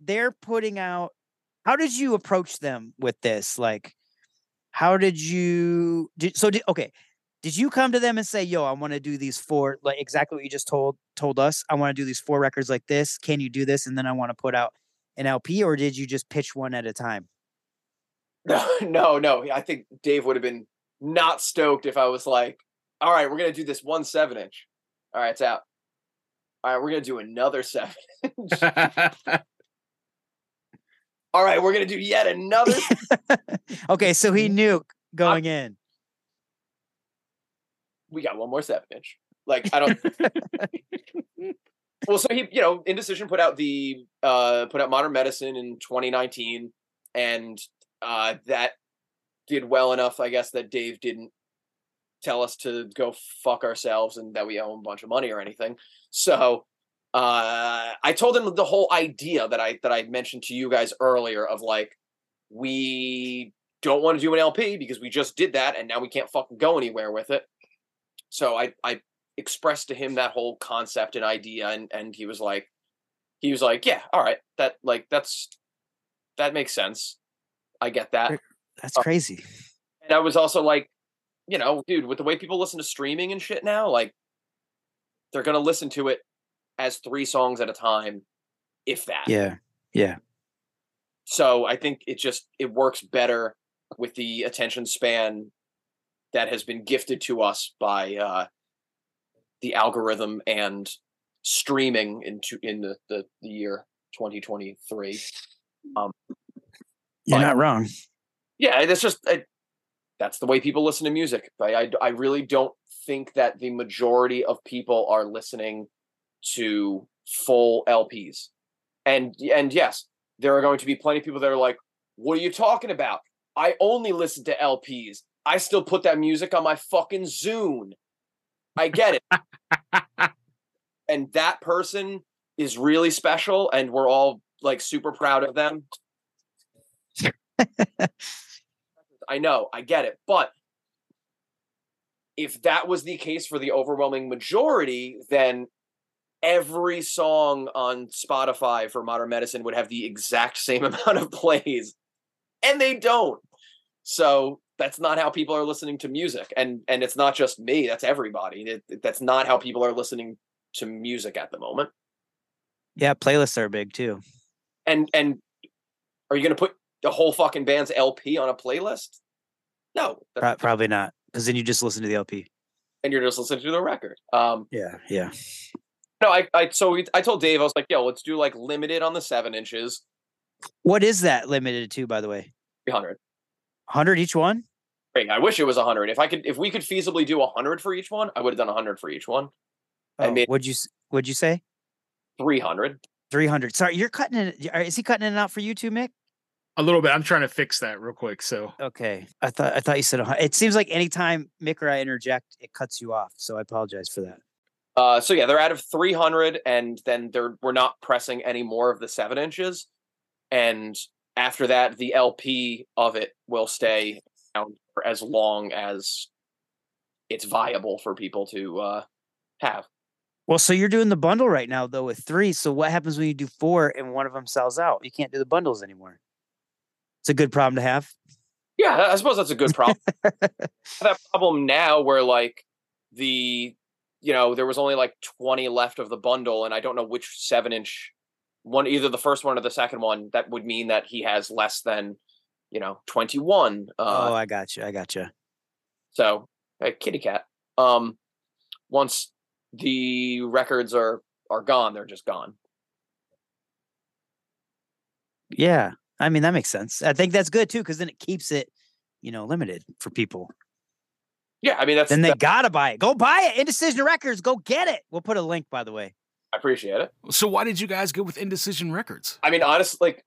they're putting out how did you approach them with this like how did you did, so did, okay did you come to them and say yo i want to do these four like exactly what you just told told us i want to do these four records like this can you do this and then i want to put out an lp or did you just pitch one at a time No, [laughs] no, no. I think Dave would have been not stoked if I was like, all right, we're gonna do this one seven inch. All right, it's out. All right, we're gonna do another [laughs] seven inch. [laughs] All right, we're gonna do yet another. [laughs] okay so he Mm-hmm. knew going in we got one more seven inch. Like I don't. [laughs] well, so he, you know, Indecision put out the uh put out Modern Medicine in 2019, and uh that did well enough, I guess, that Dave didn't tell us to go fuck ourselves and that we owe him a bunch of money or anything. So uh I told him the whole idea that I that I mentioned to you guys earlier of like we don't want to do an LP because we just did that and now we can't fucking go anywhere with it. So I I expressed to him that whole concept and idea and and he was like he was like, "Yeah, all right. That like that's that makes sense. I get that." that's Oh. crazy And I was also like, you know, dude, with the way people listen to streaming and shit now, like they're going to listen to it as 3 songs at a time if that. yeah yeah So I think it just it works better with the attention span that has been gifted to us by uh, the algorithm and streaming into in the, the, the year 2023. Um, you're not wrong Yeah, that's just I, that's the way people listen to music. I, I I really don't think that the majority of people are listening to full LPs. And and yes, there are going to be plenty of people that are like, "What are you talking about? I only listen to LPs. I still put that music on my fucking Zune." I get it. [laughs] and that person is really special and we're all like super proud of them. [laughs] I know, I get it. But if that was the case for the overwhelming majority, then every song on Spotify for modern medicine would have the exact same [laughs] amount of plays. And they don't. So that's not how people are listening to music. And and it's not just me, that's everybody. It, that's not how people are listening to music at the moment. yeah playlists are big too And and are you gonna put the whole fucking band's LP on a playlist? No. Pro- probably not because then you just listen to the lp and you're just listening to the record. Um, yeah yeah no, I, I, so we, I told Dave, I was like, yo, let's do like limited on the seven inches, what is that limited to by the way 300. 100 each one Great. I wish it was 100. If I could, if we could feasibly do 100 for each one, I would have done 100 for each one. I oh, made- what'd you what'd you say 300. 300 sorry you're cutting it are- is he cutting it out for you too mick a little bit. I'm trying to fix that real quick. So okay i thought i thought you said a hun- it seems like anytime mick or i interject it cuts you off so i apologize for that Uh, so yeah, they're out of 300, and then they're we're not pressing any more of the seven inches, and after that, the LP of it will stay around for as long as it's viable for people to uh, have. well so you're doing the bundle right now though with three. So what happens when you do four and one of them sells out? You can't do the bundles anymore. It's a good problem to have. Yeah, I suppose that's a good problem. [laughs] that problem now where like the you know there was only like 20 left of the bundle and i don't know which seven inch one either the first one or the second one that would mean that he has less than you know 21 uh oh i got you i got you so a kitty cat. Um once the records are are gone they're just gone. Yeah i mean that makes sense. I think that's good too because then it keeps it you know limited for people yeah i mean that's then they that- gotta buy it go buy it indecision records go get it we'll put a link by the way i appreciate it So why did you guys go with Indecision Records? I mean, honestly, like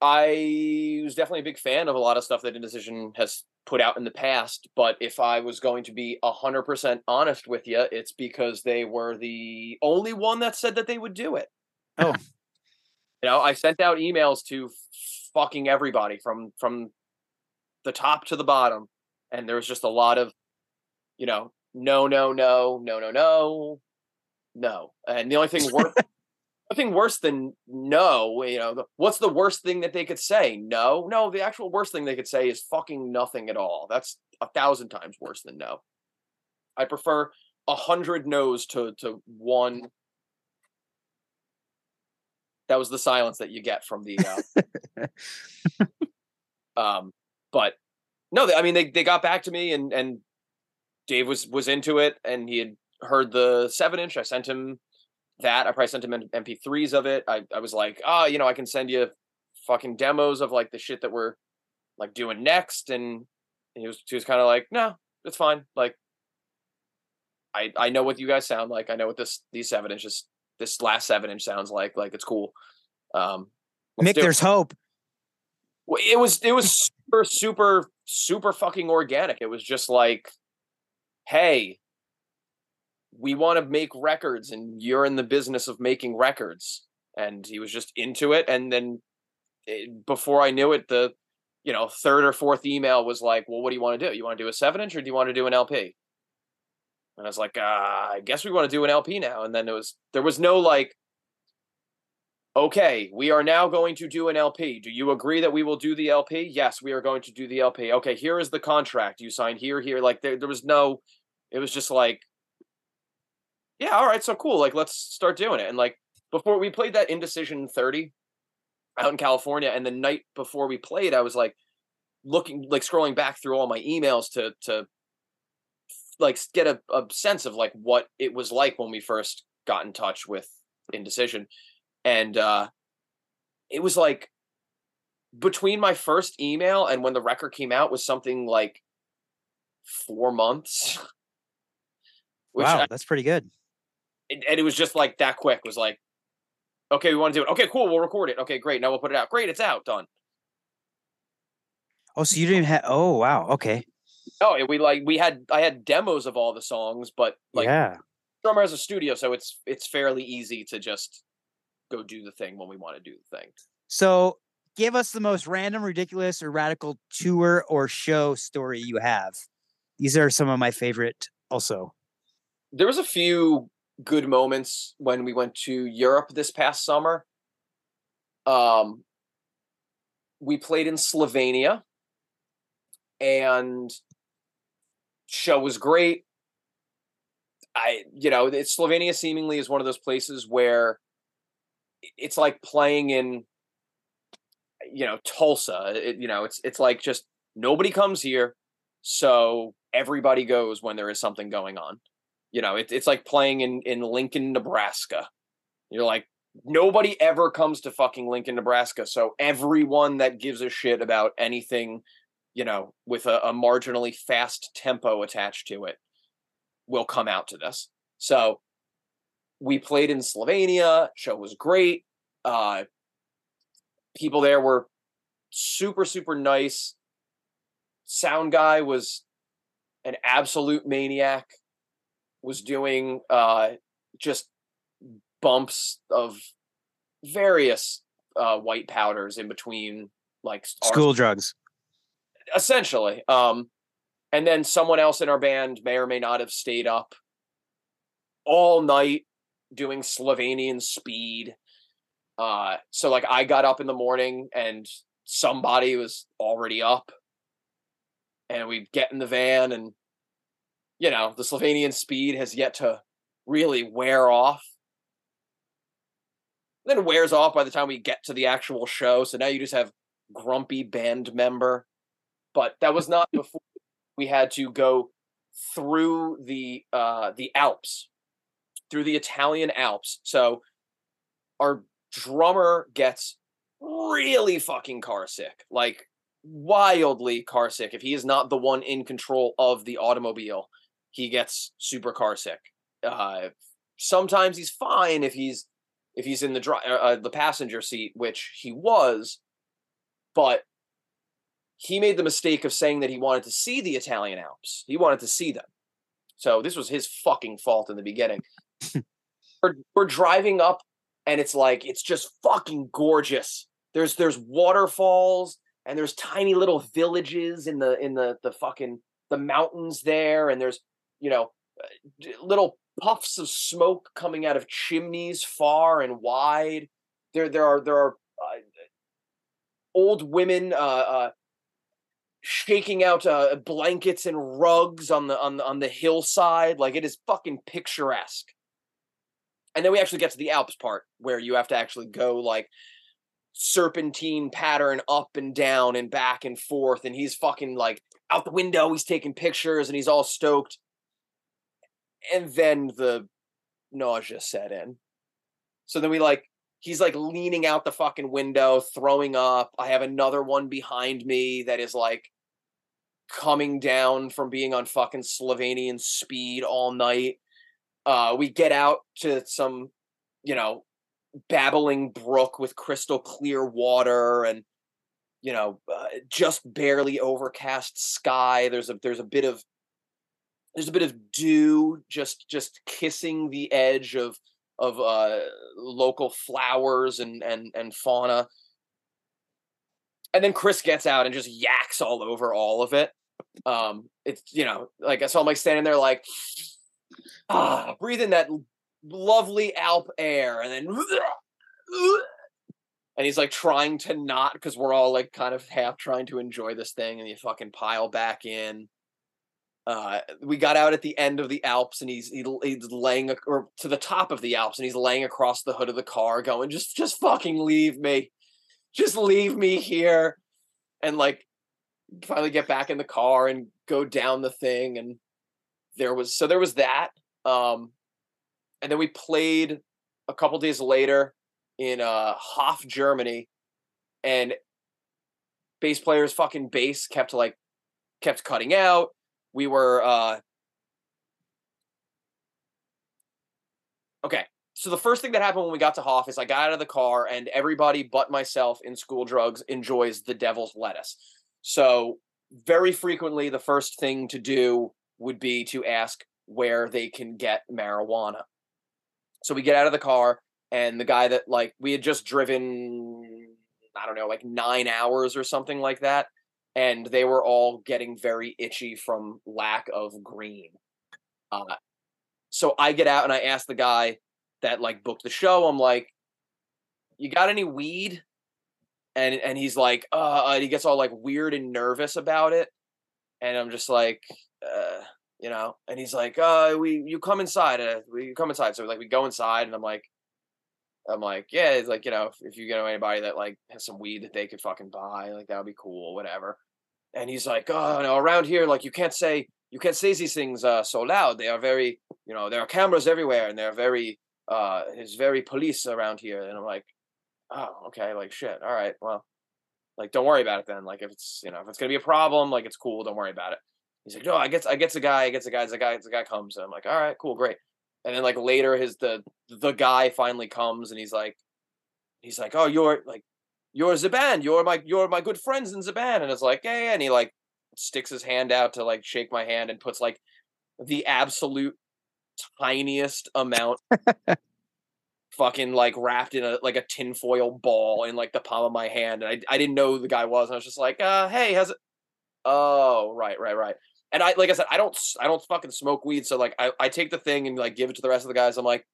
I was definitely a big fan of a lot of stuff that Indecision has put out in the past. But if I was going to be hundred percent honest with you, it's because they were the only one that said that they would do it. Oh. [laughs] you know, I sent out emails to fucking everybody from from the top to the bottom, and there was just a lot of, you know, no, no, no, no, no, no, no. And the only thing worse, [laughs] nothing worse than no. You know, what's the worst thing that they could say? No, no. The actual worst thing they could say is fucking nothing at all. That's a thousand times worse than no. I prefer a hundred no's to to one. That was the silence that you get from the. Uh, [laughs] um, but no, I mean they they got back to me and and Dave was was into it and he had heard the seven inch. I sent him that. I probably sent him MP3s of it. I I was like, oh, you know, I can send you fucking demos of like the shit that we're like doing next, and he was he was kind of like, no, it's fine. Like, I I know what you guys sound like. I know what this these seven inches this last seven inch sounds like. Like it's cool. Um, Mick, there's hope. It was it was super super super fucking organic. It was just like, hey, we want to make records, and you're in the business of making records. And he was just into it. And then it, eh, before I knew it, the you know third or fourth email was like, well, what do you want to do? You want to do a seven inch, or do you want to do an LP? And I was like, uh, I guess we want to do an LP now. And then it was there was no like okay, we are now going to do an LP. Do you agree that we will do the LP? Yes, we are going to do the LP. Okay, here is the contract you signed here, here. Like there, there was no, it was just like, yeah, all right, so cool. Like let's start doing it. And like before we played that Indecision 30 out in California, and the night before we played, I was like looking, like scrolling back through all my emails to to like get a, a sense of like what it was like when we first got in touch with Indecision and uh, it was like between my first email and when the record came out was something like four months. [laughs] wow, I, that's pretty good. And, and it was just like that quick. Was like, okay, we want to do it. Okay, cool. We'll record it. Okay, great. Now we'll put it out. Great, it's out. Done. Oh, so you didn't have? Oh, wow. Okay. Oh, we like we had I had demos of all the songs, but like yeah, drummer has a studio, so it's it's fairly easy to just go do the thing when we want to do the thing. So give us the most random, ridiculous, or radical tour or show story you have. These are some of my favorite also. There was a few good moments when we went to Europe this past summer. Um we played in Slovenia and show was great. I you know, Slovenia seemingly is one of those places where it's like playing in you know Tulsa. It, you know, it's it's like just nobody comes here, so everybody goes when there is something going on. You know, it, it's like playing in in Lincoln, Nebraska. You're like nobody ever comes to fucking Lincoln, Nebraska, so everyone that gives a shit about anything, you know, with a, a marginally fast tempo attached to it, will come out to this. So we played in Slovenia. Show was great. Uh, people there were super super nice. Sound guy was an absolute maniac. Was doing uh, just bumps of various uh, white powders in between like school drugs essentially um and then someone else in our band may or may not have stayed up all night doing Slovenian speed. Uh, so like I got up in the morning and somebody was already up, and we get in the van and you know the Slovenian speed has yet to really wear off. Then wears off by the time we get to the actual show. So now you just have grumpy band member. But that was not [laughs] before we had to go through the uh the Alps through the Italian Alps. So our drummer gets really fucking car sick, like wildly car sick. If he is not the one in control of the automobile, he gets super car sick. Uh, sometimes he's fine if he's if he's in the dri- uh, uh the passenger seat, which he was, but he made the mistake of saying that he wanted to see the Italian Alps. He wanted to see them. So this was his fucking fault in the beginning [laughs] we're, we're driving up and it's like it's just fucking gorgeous. There's there's waterfalls and there's tiny little villages in the in the the fucking the mountains there and there's you know little puffs of smoke coming out of chimneys far and wide. There there are there are uh, old women uh, uh, shaking out uh, blankets and rugs on the on the, on the hillside. Like it is fucking picturesque. And then we actually get to the Alps part where you have to actually go like serpentine pattern up and down and back and forth. And he's fucking like out the window. He's taking pictures and he's all stoked. And then the nausea set in. So then we like he's like leaning out the fucking window, throwing up. I have another one behind me that is like coming down from being on fucking Slovenian speed all night. Uh, we get out to some, you know, babbling brook with crystal clear water and you know uh, just barely overcast sky there's a there's a bit of there's a bit of dew just just kissing the edge of of uh local flowers and and and fauna and then Chris gets out and just yaks all over all of it. Um, it's you know, like so I'm like standing there like ah, breathing that lovely Alp air, and then and he's like trying to not because we're all like kind of half trying to enjoy this thing, and you fucking pile back in. Uh, we got out at the end of the Alps, and he's he, he's laying or to the top of the Alps, and he's laying across the hood of the car, going, "Just just fucking leave me, just leave me here," and like finally get back in the car and go down the thing, and there was so there was that, um, and then we played a couple days later in uh Hof, Germany, and bass player's fucking bass kept like kept cutting out we were uh okay so the first thing that happened when we got to Hof is I got out of the car and everybody but myself in school drugs enjoys the devil's lettuce. So very frequently the first thing to do would be to ask where they can get marijuana. So we get out of the car and the guy that like we had just driven I don't know like 9 hours or something like that and they were all getting very itchy from lack of green. Uh, so I get out and I ask the guy that like booked the show. I'm like, "You got any weed?" And and he's like, "Uh," and he gets all like weird and nervous about it, and I'm just like, uh, you know. And he's like, "Uh, we you come inside. Uh, we come inside." So like we go inside, and I'm like, I'm like, yeah, it's like, you know, if, if you get anybody that like has some weed that they could fucking buy, like that would be cool, whatever and he's like, oh no, around here, like you can't say you can't say these things uh, so loud. They are very, you know, there are cameras everywhere, and they're very, uh, it's very police around here. And I'm like, oh, okay, like shit. All right, well, like don't worry about it then. Like if it's, you know, if it's gonna be a problem, like it's cool. Don't worry about it. He's like, no, I get, I get the guy, I get the guy, the guy, the guy comes. And I'm like, all right, cool, great. And then like later, his the the guy finally comes, and he's like, he's like, oh, you're like you're Zaban, you're my you're my good friends in Zaban. And it's like, yeah, and he like sticks his hand out to like shake my hand and puts like the absolute tiniest amount [laughs] fucking like wrapped in a like a tinfoil ball in like the palm of my hand. And I I didn't know who the guy was. And I was just like, uh, hey, how's it? Oh, right, right, right. And I like I said, I don't I don't fucking smoke weed. So like I, I take the thing and like give it to the rest of the guys. I'm like,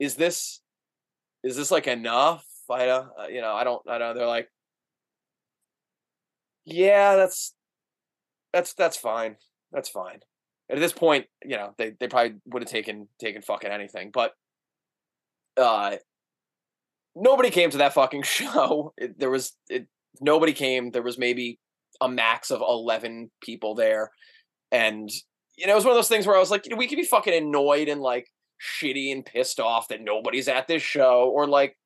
is this is this like enough? Fighter. Uh, you know, I don't, I don't. They're like, yeah, that's that's that's fine. That's fine. at this point, you know, they they probably would have taken taken fucking anything, but uh, nobody came to that fucking [laughs] show. It, there was it, nobody came. There was maybe a max of eleven people there, and you know, it was one of those things where I was like, you know, we could be fucking annoyed and like shitty and pissed off that nobody's at this show, or like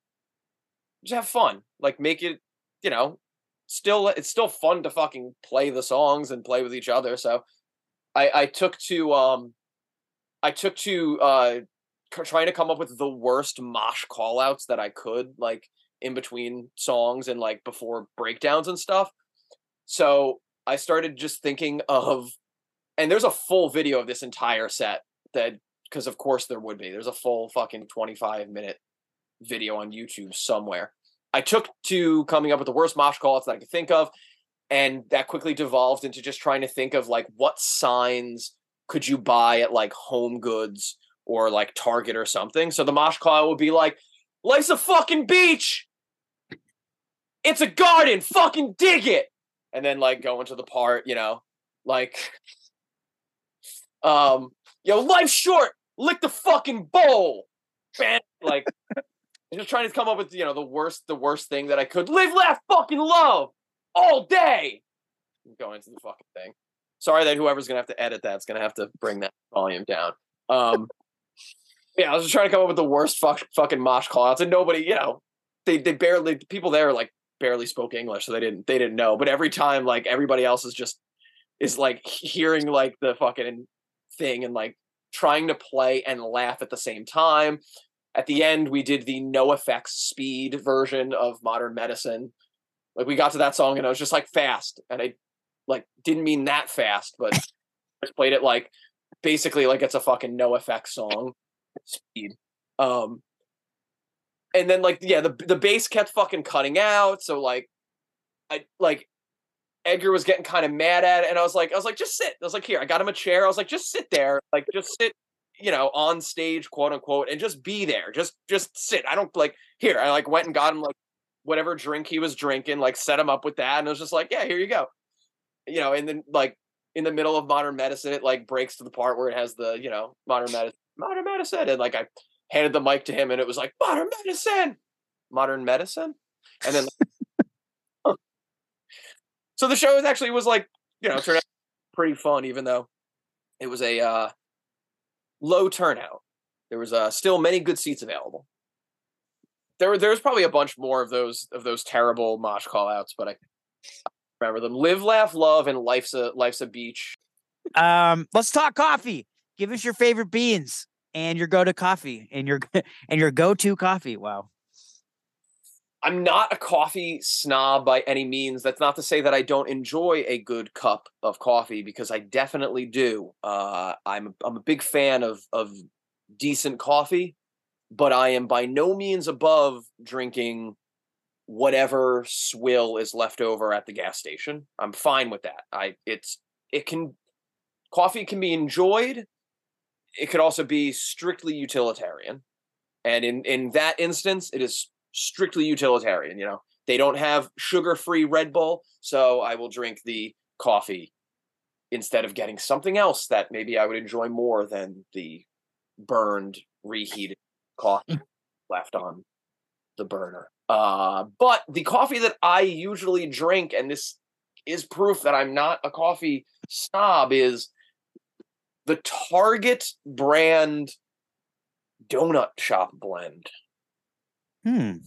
just have fun. Like make it, you know, still it's still fun to fucking play the songs and play with each other. So I I took to um I took to uh trying to come up with the worst mosh callouts that I could like in between songs and like before breakdowns and stuff. So I started just thinking of and there's a full video of this entire set that because of course there would be. There's a full fucking 25 minute video on YouTube somewhere. I took to coming up with the worst mosh call that I could think of, and that quickly devolved into just trying to think of like what signs could you buy at like Home Goods or like Target or something. So the mosh call would be like, "Life's a fucking beach. It's a garden. Fucking dig it." And then like go into the part, you know, like, um, yo, life's short. Lick the fucking bowl. Man, like. just trying to come up with you know the worst the worst thing that I could live, laugh, fucking love all day. Go into the fucking thing. Sorry that whoever's gonna have to edit that's gonna have to bring that volume down. Um, yeah, I was just trying to come up with the worst fuck, fucking mosh callouts, and nobody, you know, they they barely people there like barely spoke English, so they didn't they didn't know. But every time, like everybody else is just is like hearing like the fucking thing and like trying to play and laugh at the same time at the end we did the NOFX speed version of modern medicine. Like we got to that song and i was just like fast. And i like didn't mean that fast but [laughs] just played it like basically like it's a fucking NOFX song. Speed. Um and then like yeah the the bass kept fucking cutting out so like i like edgar was getting kind of mad at it and i was like i was like just sit. I was like here i got him a chair. I was like just sit there. Like just sit you know, on stage, quote unquote, and just be there. Just just sit. I don't like here. I like went and got him like whatever drink he was drinking, like set him up with that, and it was just like, yeah, here you go. You know, and then like in the middle of modern medicine, it like breaks to the part where it has the, you know, modern medicine modern medicine. And like I handed the mic to him and it was like, modern medicine. Modern medicine. And then [laughs] so the show actually was like, you know, turned out pretty fun, even though it was a uh low turnout. There was uh, still many good seats available. There were there was probably a bunch more of those of those terrible mosh call outs, but I remember them. Live, laugh, love, and life's a life's a beach. Um, let's talk coffee. Give us your favorite beans and your go to coffee and your [laughs] and your go to coffee. Wow. I'm not a coffee snob by any means. That's not to say that I don't enjoy a good cup of coffee because I definitely do. Uh, I'm I'm a big fan of of decent coffee, but I am by no means above drinking whatever swill is left over at the gas station. I'm fine with that. I it's it can coffee can be enjoyed. It could also be strictly utilitarian. And in in that instance, it is strictly utilitarian. You know, they don't have sugar-free Red Bull, so I will drink the coffee instead of getting something else that maybe I would enjoy more than the burned, reheated coffee [laughs] left on the burner. Uh, but the coffee that I usually drink, and this is proof that I'm not a coffee snob, is the Target brand donut shop blend. Hmm.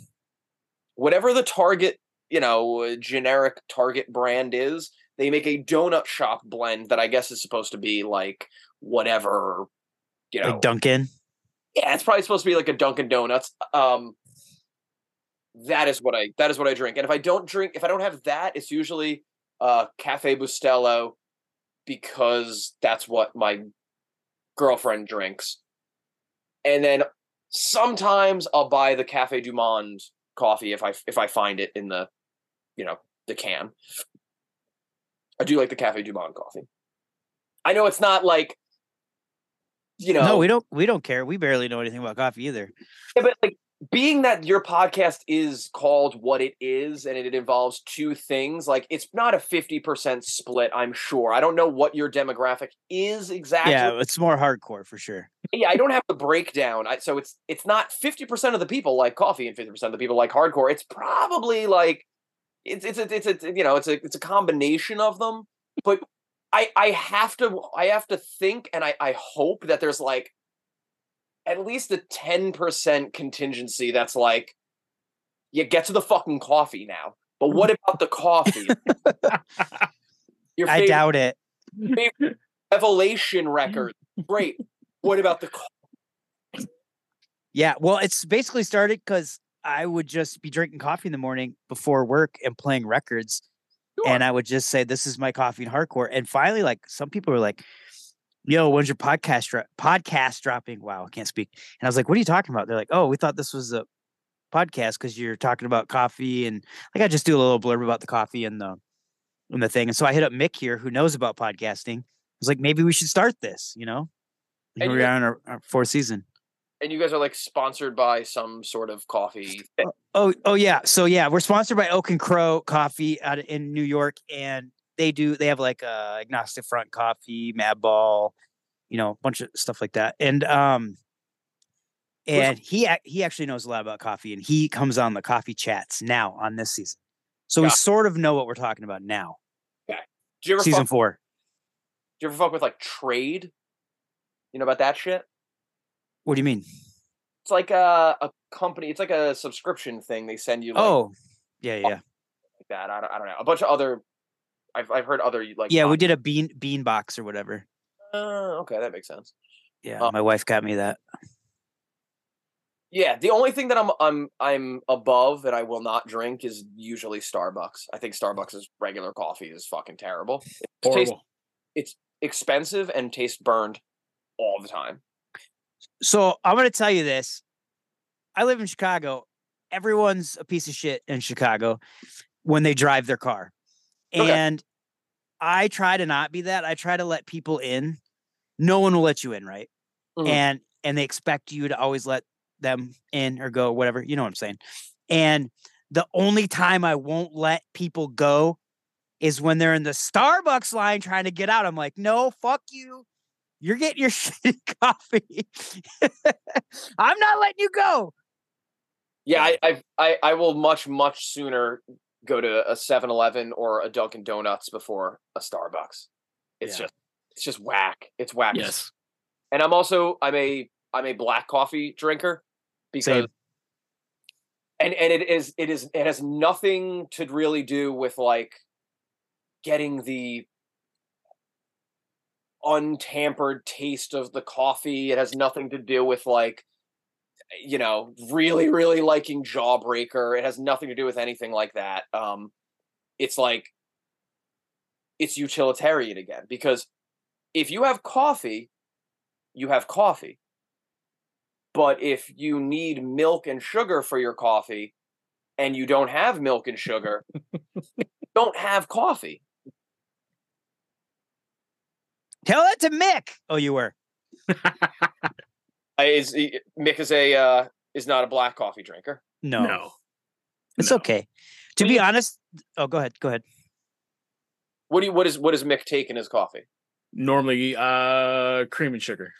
Whatever the Target, you know, generic Target brand is, they make a donut shop blend that I guess is supposed to be like whatever, you know, like Dunkin'. Yeah, it's probably supposed to be like a Dunkin' Donuts. Um, that is what I that is what I drink. And if I don't drink, if I don't have that, it's usually uh Cafe Bustelo because that's what my girlfriend drinks. And then sometimes I'll buy the Cafe Du Monde coffee if I if I find it in the you know the can. I do like the Cafe Du Monde coffee. I know it's not like you know. No, we don't. We don't care. We barely know anything about coffee either. Yeah, but like being that your podcast is called what it is and it involves two things like it's not a 50% split i'm sure i don't know what your demographic is exactly yeah it's more hardcore for sure yeah i don't have the breakdown I, so it's it's not 50% of the people like coffee and 50% of the people like hardcore it's probably like it's it's a, it's a you know it's a it's a combination of them but i i have to i have to think and i i hope that there's like at least a 10% contingency that's like, you get to the fucking coffee now. But mm-hmm. what about the coffee? [laughs] Your I doubt it. Revelation record. Great. What about the coffee? Yeah, well, it's basically started because I would just be drinking coffee in the morning before work and playing records. Sure. And I would just say, This is my coffee and hardcore. And finally, like some people were like, yo, when's your podcast dro- podcast dropping? Wow, I can't speak. And I was like, what are you talking about? They're like, oh, we thought this was a podcast because you're talking about coffee and like I just do a little blurb about the coffee and the and the thing. And so I hit up Mick here who knows about podcasting. I was like, maybe we should start this, you know? Here we are in our, our fourth season. And you guys are like sponsored by some sort of coffee. thing. Oh, oh yeah. So yeah, we're sponsored by Oak and Crow Coffee out in New York, and they do they have like uh agnostic front coffee, Mad Ball, you know, a bunch of stuff like that. And um, and he he actually knows a lot about coffee, and he comes on the coffee chats now on this season, so we sort of know what we're talking about now. Do you ever Season fuck, four. do you ever fuck with like trade? You know about that shit? What do you mean? It's like a, a company. It's like a subscription thing. They send you like, Oh, yeah, yeah, like that. I don't, I don't know. A bunch of other. I've I've heard other like. yeah. We did a bean bean box or whatever. Uh, okay, that makes sense. Yeah, Uh, my wife got me that. Yeah, the only thing that I'm I'm I'm above that I will not drink is usually Starbucks. I think Starbucks' regular coffee is fucking terrible. It tastes Horrible. it's expensive and tastes burned all the time. So I'm going to tell you this. I live in Chicago. Everyone's a piece of shit in Chicago when they drive their car. Okay. And I try to not be that. I try to let people in. No one will let you in, right? Mhm. And and they expect you to always let them in or go, whatever. You know what I'm saying? And the only time I won't let people go is when they're in the Starbucks line trying to get out. I'm like, no, fuck you. You're getting your [laughs] shitty coffee. I'm not letting you go. Yeah, I I've, I I will much much sooner go to a 7-Eleven or a Dunkin' Donuts before a Starbucks. It's Yeah. just it's just whack. It's whack. Yes. and I'm also I'm a I'm a black coffee drinker because Same. and and it is it is it has nothing to really do with like getting the untampered taste of the coffee. It has nothing to do with like you know really really liking Jawbreaker. It has nothing to do with anything like that. Um, it's like it's utilitarian again because if you have coffee, you have coffee. But if you need milk and sugar for your coffee and you don't have milk and sugar, [laughs] don't have coffee. Tell that to Mick. Oh, you were. Is Mick is a uh, is not a black coffee drinker. No, No. it's no. okay. To What be you- honest, oh, go ahead. Go ahead. What do you, what is what does Mick take in his coffee? Normally, uh, cream and sugar.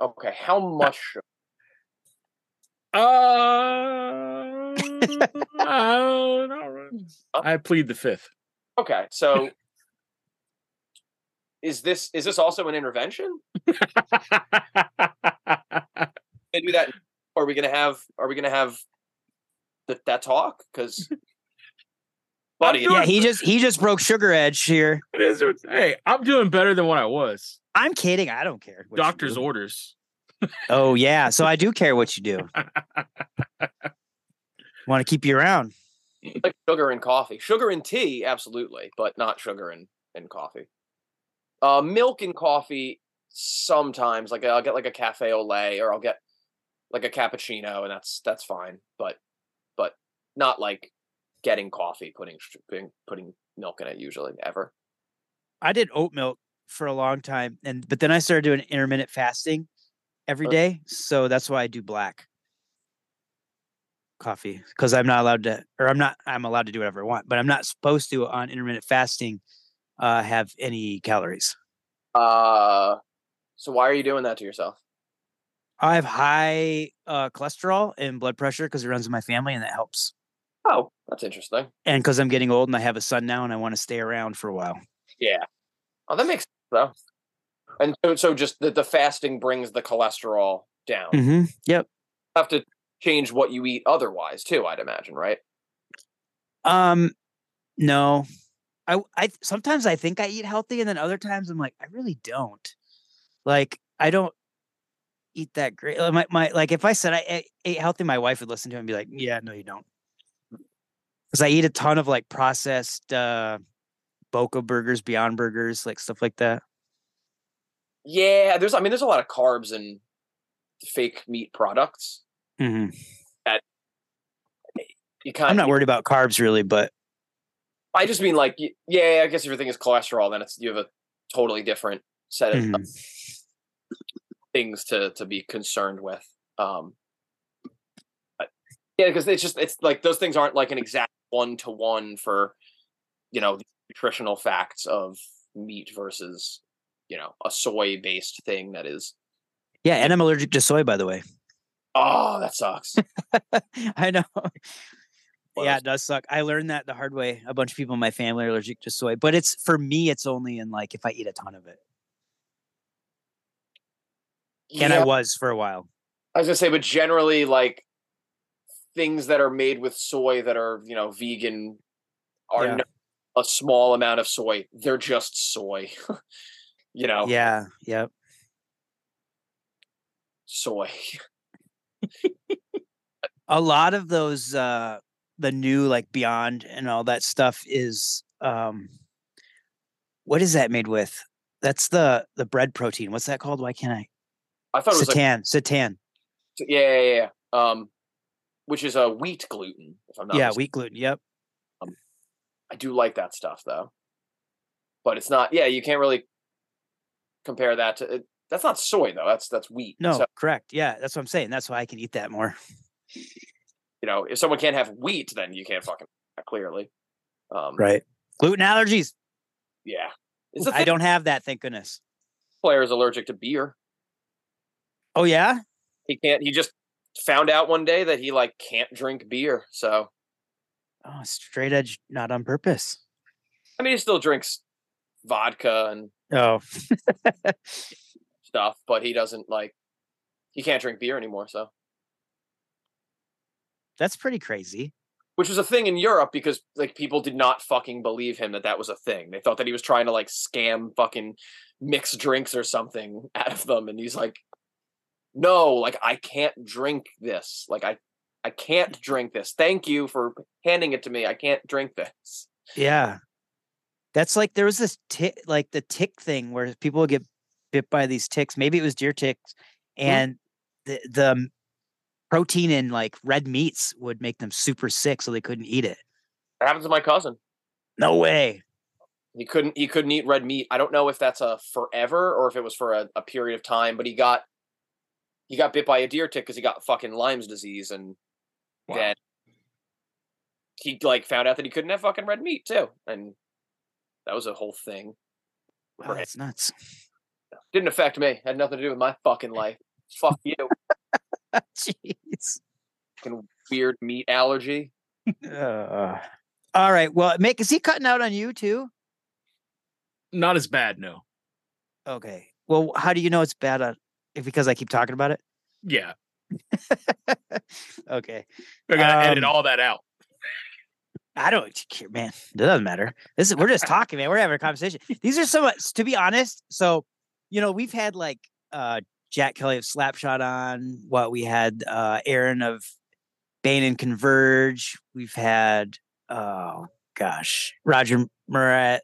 Okay, how much? sugar? Uh, [laughs] uh. I plead the fifth. Okay, so is this is this also an intervention? [laughs] Gonna do that? Are we gonna have? Are we gonna have that that talk? Because, [laughs] buddy, Yeah, he just he just broke Sugar Edge here. [laughs] It is hey, I'm doing better than what I was. I'm kidding. I don't care. Doctor's do. orders. Oh yeah, so I do care what you do. Want to keep you around? like sugar and coffee. Sugar and tea, absolutely, but not sugar and and coffee. Uh, milk and coffee sometimes. Like I'll get like a cafe au lait, or I'll get like a cappuccino, and that's that's fine. But but not like getting coffee, putting putting, putting milk in it usually ever. I did oat milk for a long time, and but then I started doing intermittent fasting every Uh. So that's why I do black coffee because I'm not allowed to, or I'm not. I'm allowed to do whatever I want, but I'm not supposed to on intermittent fasting uh, have any calories. Uh, so why are you doing that to yourself? I have high uh, cholesterol and blood pressure because it runs in my family, and that helps. Oh, that's interesting. And because I'm getting old and I have a son now, and I want to stay around for a while. Yeah. Oh, that makes sense though. And so, so just the, the fasting brings the cholesterol down. Mm-hmm. Yep. have to change what you eat otherwise too i'd imagine right Um, no, I I sometimes I think I eat healthy, and then other times I'm like I really don't. Like I don't eat that great. uh, My my like if I said I ate, ate healthy, my wife would listen to it and be like, "Yeah, no, you don't," because I eat a ton of like processed uh Boca burgers, Beyond Burgers, like stuff like that. yeah there's i mean there's a lot of carbs and fake meat products Mm-hmm. you kind I'm not worried about carbs really, but I just mean like yeah, I guess if your thing is cholesterol, then it's you have a totally different set of Mhm. things to to be concerned with. Um, but- yeah, because it's just it's like those things aren't like an exact one to one for you know the nutritional facts of meat versus you know a soy based thing that is yeah, and I'm allergic to soy, by the way. oh that sucks. [laughs] I know. Well, yeah, it does suck. I learned that the hard way. A bunch of people in my family are allergic to soy, but it's for me. It's only in like if I eat a ton of it, and I was for a while. I was gonna say, but generally like things that are made with soy that are you know vegan are Yeah. no- a small amount of soy. They're just soy. [laughs] you know, Yeah, Yep. soy. [laughs] A lot of those, uh the new like Beyond and all that stuff is, um what is that made with? That's the the bread protein. What's that called? Why can't I? I thought it was like Seitan, seitan. yeah, yeah, yeah. Um, which is a wheat gluten. If I'm not Yeah, mis- wheat gluten. Yep. I do like that stuff though, but it's not. Yeah, you can't really compare that to. It, that's not soy though. That's that's wheat. No, So, correct. Yeah, that's what I'm saying. That's why I can eat that more. You know, if someone can't have wheat, then you can't fucking clearly. Um, Right. Gluten allergies. Yeah. I don't have that, thank goodness. player is allergic to beer. Oh yeah? He can't. He just found out one day that he like can't drink beer. So Oh, straight edge, not on purpose. I mean, he still drinks vodka and Oh. [laughs] stuff, but he doesn't like. He can't drink beer anymore. So, That's pretty crazy. which was a thing in Europe because like people did not fucking believe him that that was a thing. They thought that he was trying to like scam fucking mixed drinks or something [laughs] out of them, and he's like, "No, like I can't drink this. Like I, I can't drink this. Thank you for handing it to me. I can't drink this." Yeah. That's like there was this tick like the tick thing where people get bit by these ticks. Maybe it was deer ticks mm-hmm. and the the m- protein in like red meats would make them super sick so they couldn't eat it. That happened to my cousin. No way. He couldn't he couldn't eat red meat. I don't know if that's a forever or if it was for a, a period of time, but he got he got bit by a deer tick because he got fucking Lyme's disease and Wow. then he like found out that he couldn't have fucking red meat too. And that was a whole thing. Wow, Right. that's nuts. Didn't affect me. Had nothing to do with my fucking [laughs] life. Fuck you. [laughs] Jeez. Fucking weird meat allergy. Uh, all right. Well, make is he cutting out on you too? Not as bad, no. Okay. Well, how do you know it's bad on because I keep talking about it? Yeah. [laughs] okay. I gotta edit Um, all that out. I don't care, man. It doesn't matter. This is we're just [laughs] talking, man. We're having a conversation. These are so much to be honest. So, you know, we've had like uh Jack Kelly of Slapshot on, what we had uh Aaron of Bane and Converge. We've had oh gosh, Roger Miret,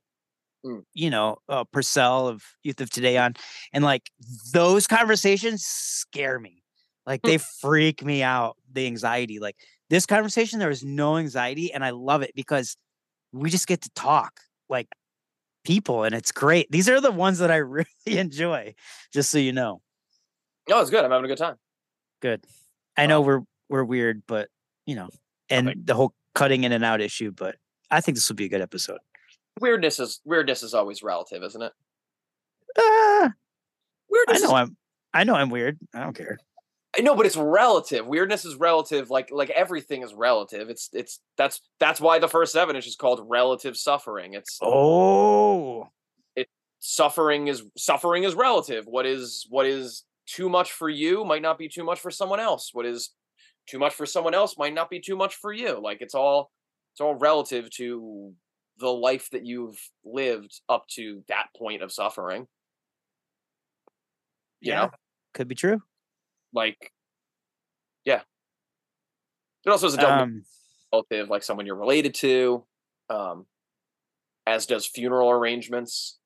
Mm. you know, uh Porcell of Youth of Today on. And like those conversations scare me. Like they freak me out, the anxiety. Like this conversation, there was no anxiety, and I love it because we just get to talk like people, and it's great. These are the ones that I [laughs] really enjoy, just so you know. No, it's good. I'm having a good time. Good. I know um, we're we're weird, but you know, and Okay. the whole cutting in and out issue, but I think this will be a good episode. Weirdness is weirdness is always relative, isn't it? Ah. I Weirdness is know I'm I know I'm weird. I don't care. I know, but it's relative. Weirdness is relative. Like like everything is relative. It's it's that's that's why the first seven is just called relative suffering. It's Oh, it suffering is suffering is relative. What is what is too much for you might not be too much for someone else. What is too much for someone else might not be too much for you. Like it's all it's all relative to the life that you've lived up to that point of suffering. You yeah, know? could be true. Like yeah. It also is a double Um, relative, like someone you're related to, um, as does funeral arrangements.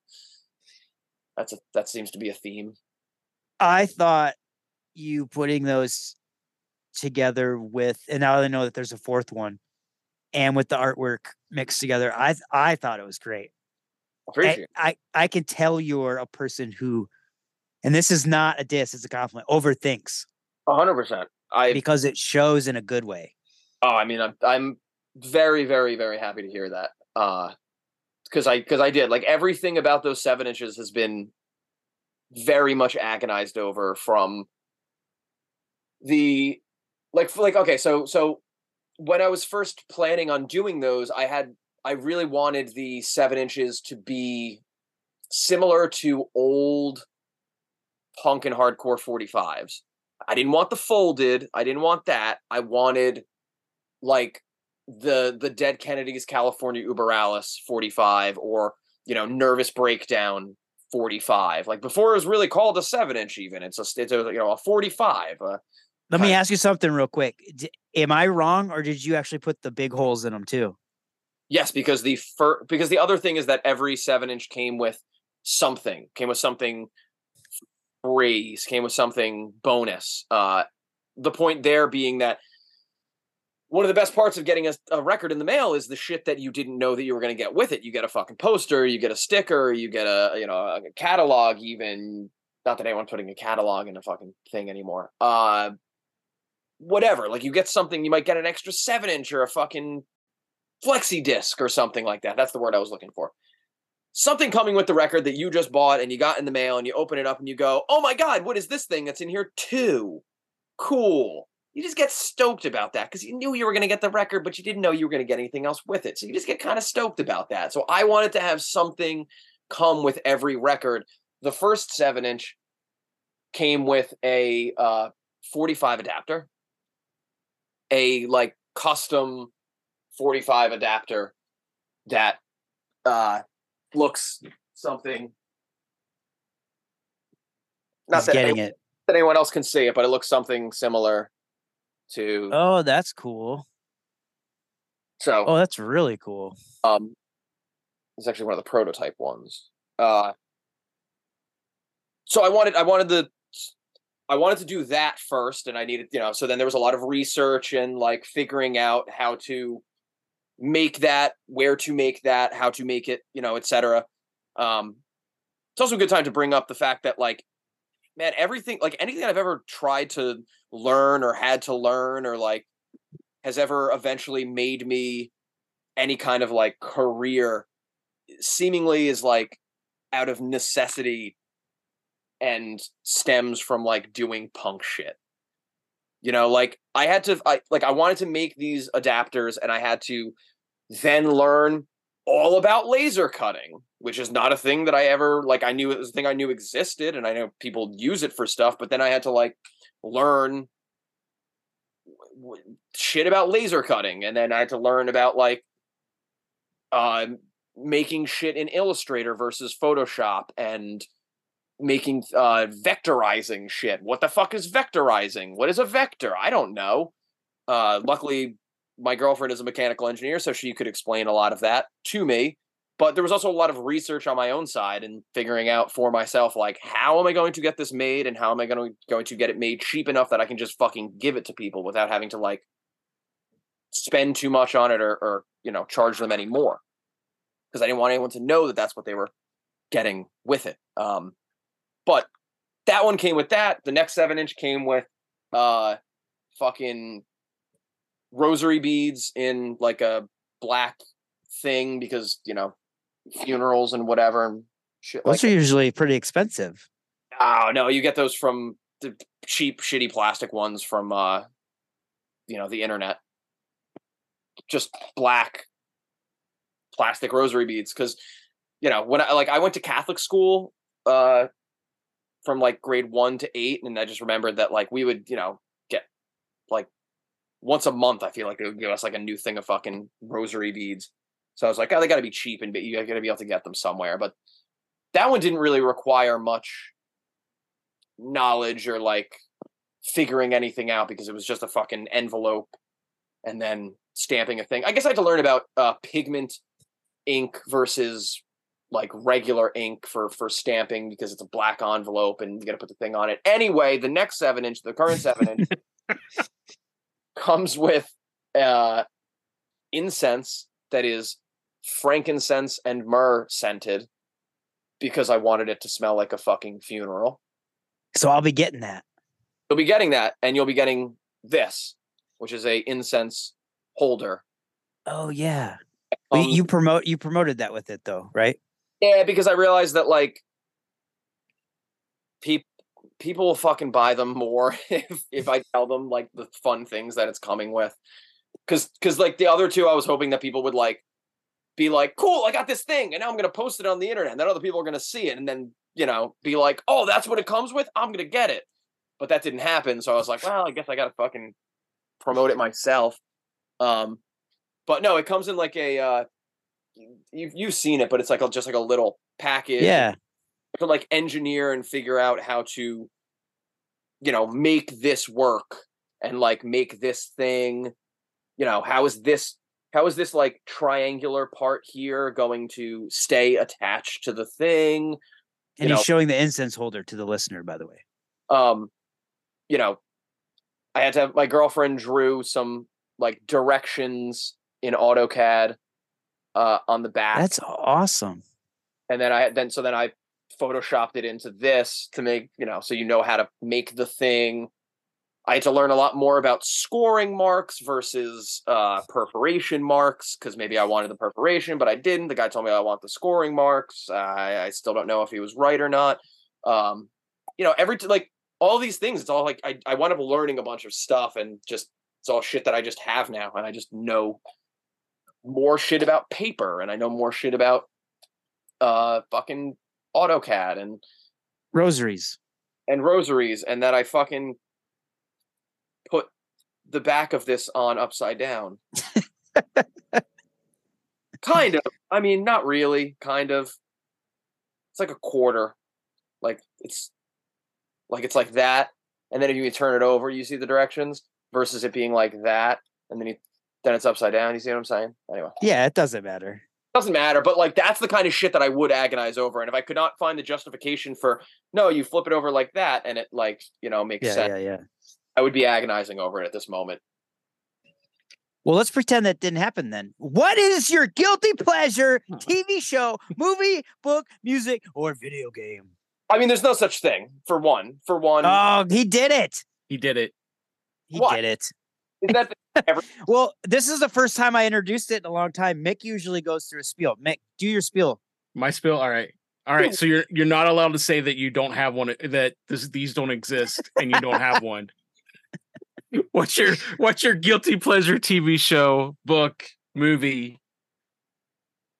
That's a that seems to be a theme. I thought you putting those together with, and now I know that there's a fourth one. and with the artwork mixed together. I I thought it was great. I, I, I can tell you're a person who, and this is not a diss, it's a compliment. Overthinks. hundred percent. I because it shows in a good way. Oh, I mean, I'm I'm very very very happy to hear that. Uh, because I because I did like everything about those seven inches has been very much agonized over from the like like okay so so when I was first planning on doing those, I had I really wanted the seven inches to be similar to old punk and hardcore 45s. I didn't want the folded. I didn't want that. I wanted like the the Dead Kennedys California Über Alles 45 or you know Nervous Breakdown 45. Like before it was really called a seven inch even. It's a it's a you know a 45. Uh, Let me ask you something real quick. D- am I wrong or did you actually put the big holes in them too? Yes, because the fir- because the other thing is that every seven inch came with something, came with something raise, came with something bonus. Uh, the point there being that one of the best parts of getting a, a, record in the mail is the shit that you didn't know that you were going to get with it. You get a fucking poster, you get a sticker, you get a you know a catalog. Even not that anyone's putting a catalog in a fucking thing anymore. Uh, whatever. Like you get something, you might get an extra seven inch or a fucking flexi disc or something like that. That's the word I was looking for. Something coming with the record that you just bought and you got in the mail and you open it up and you go, "Oh my god, what is this thing that's in here too?" Cool. You just get stoked about that because you knew you were going to get the record, but you didn't know you were going to get anything else with it. So you just get kind of stoked about that. So I wanted to have something come with every record. The first seven inch came with a uh, 45 adapter, a like custom 45 adapter that uh, looks something. Not He's that getting anyone, it. that anyone else can see it, but it looks something similar to. Oh, that's cool. So. Oh, that's really cool. Um, it's actually one of the prototype ones. Uh, so I wanted, I wanted the, I wanted to do that first, and I needed, you know, so then there was a lot of research and like figuring out how to make that, where to make that, how to make it, you know, etc. Um, it's also a good time to bring up the fact that like, man, everything, like anything I've ever tried to learn or had to learn or like has ever eventually made me any kind of like career eh, seemingly is like out of necessity and stems from like doing punk shit. You know, like I had to I like I wanted to make these adapters and I had to then learn all about laser cutting, which is not a thing that I ever like I knew it was a thing I knew existed and I know people use it for stuff, but then I had to like learn shit about laser cutting and then I had to learn about like uh making shit in Illustrator versus Photoshop and making uh vectorizing shit. What the fuck is vectorizing? What is a vector? I don't know. Uh luckily my girlfriend is a mechanical engineer so she could explain a lot of that to me. But there was also a lot of research on my own side and figuring out for myself like how am I going to get this made and how am I going to going to get it made cheap enough that I can just fucking give it to people without having to like spend too much on it or, or you know charge them any more because I didn't want anyone to know that that's what they were getting with it. Um, but that one came with that. The next seven inch came with uh fucking rosary beads in like a black thing because you know funerals and whatever and shit. Those like are usually pretty expensive. Oh no, you get those from the cheap, shitty plastic ones from uh you know the internet. Just black plastic rosary beads because you know when I like I went to Catholic school uh from like grade one to eight, and I just remembered that like we would you know get like once a month. I feel like it would give us like a new thing of fucking rosary beads. So I was like, oh, they got to be cheap and you got to be able to get them somewhere. But that one didn't really require much knowledge or like figuring anything out because it was just a fucking envelope and then stamping a thing. I guess I had to learn about uh, pigment ink versus like regular ink for for stamping because it's a black envelope and you got to put the thing on it. Anyway, the next seven inch, the current seven inch, [laughs] comes with uh incense that is frankincense and myrrh scented because I wanted it to smell like a fucking funeral. So I'll be getting that. You'll be getting that, and you'll be getting this, which is a incense holder. Oh yeah. Um, you promote you promoted that with it though, right? Yeah, because I realized that like people people will fucking buy them more [laughs] if if I tell them like the fun things that it's coming with. Cause cause like the other two, I was hoping that people would like be like, cool, I got this thing, and now I'm gonna post it on the internet, and then other people are gonna see it, and then you know, be like, oh, that's what it comes with. I'm gonna get it. But that didn't happen. So I was like, well, I guess I gotta fucking promote it myself. Um, but no, it comes in like a uh you've you've seen it, but it's like a, just like a little package. Yeah. To like engineer and figure out how to, you know, make this work and like make this thing. You know, how is this how is this like triangular part here going to stay attached to the thing? And you he's know, showing the incense holder to the listener, by the way. um you know i had to have my girlfriend drew some like directions in autocad uh on the back That's awesome. and then i then so then i photoshopped it into this to make you know so you know how to make the thing i had to learn a lot more about scoring marks versus uh perforation marks because maybe i wanted the perforation but i didn't. The guy told me i want the scoring marks. I i still don't know if he was right or not. Um you know every t- like all these things it's all like i i wound up learning a bunch of stuff and just it's all shit that i just have now and i just know more shit about paper and i know more shit about uh fucking AutoCAD and Rosaries. and rosaries and that I fucking the back of this on upside down. [laughs] kind of. I mean, not really, kind of. It's like a quarter. Like it's like it's like that. And then if you turn it over, you see the directions versus it being like that. And then you then it's upside down. You see what I'm saying? Anyway. Yeah, it doesn't matter. doesn't matter but like that's the kind of shit that i would agonize over and if i could not find the justification for no you flip it over like that and it like you know makes Yeah, sense yeah, yeah. I would be agonizing over it at this moment Well, let's pretend that didn't happen then. What is your guilty pleasure hmm. TV show, movie, book, music, or video game? i mean there's no such thing for one for one Oh, he did it. He did it. He What? did it. is that [laughs] ever Well, this is the first time I introduced it in a long time. Mick usually goes through a spiel. Mick, do your spiel. My spill. All right. All right. So you're you're not allowed to say that you don't have one that this, these don't exist and you don't have [laughs] one. [laughs] What's your what's your guilty pleasure TV show, book, movie,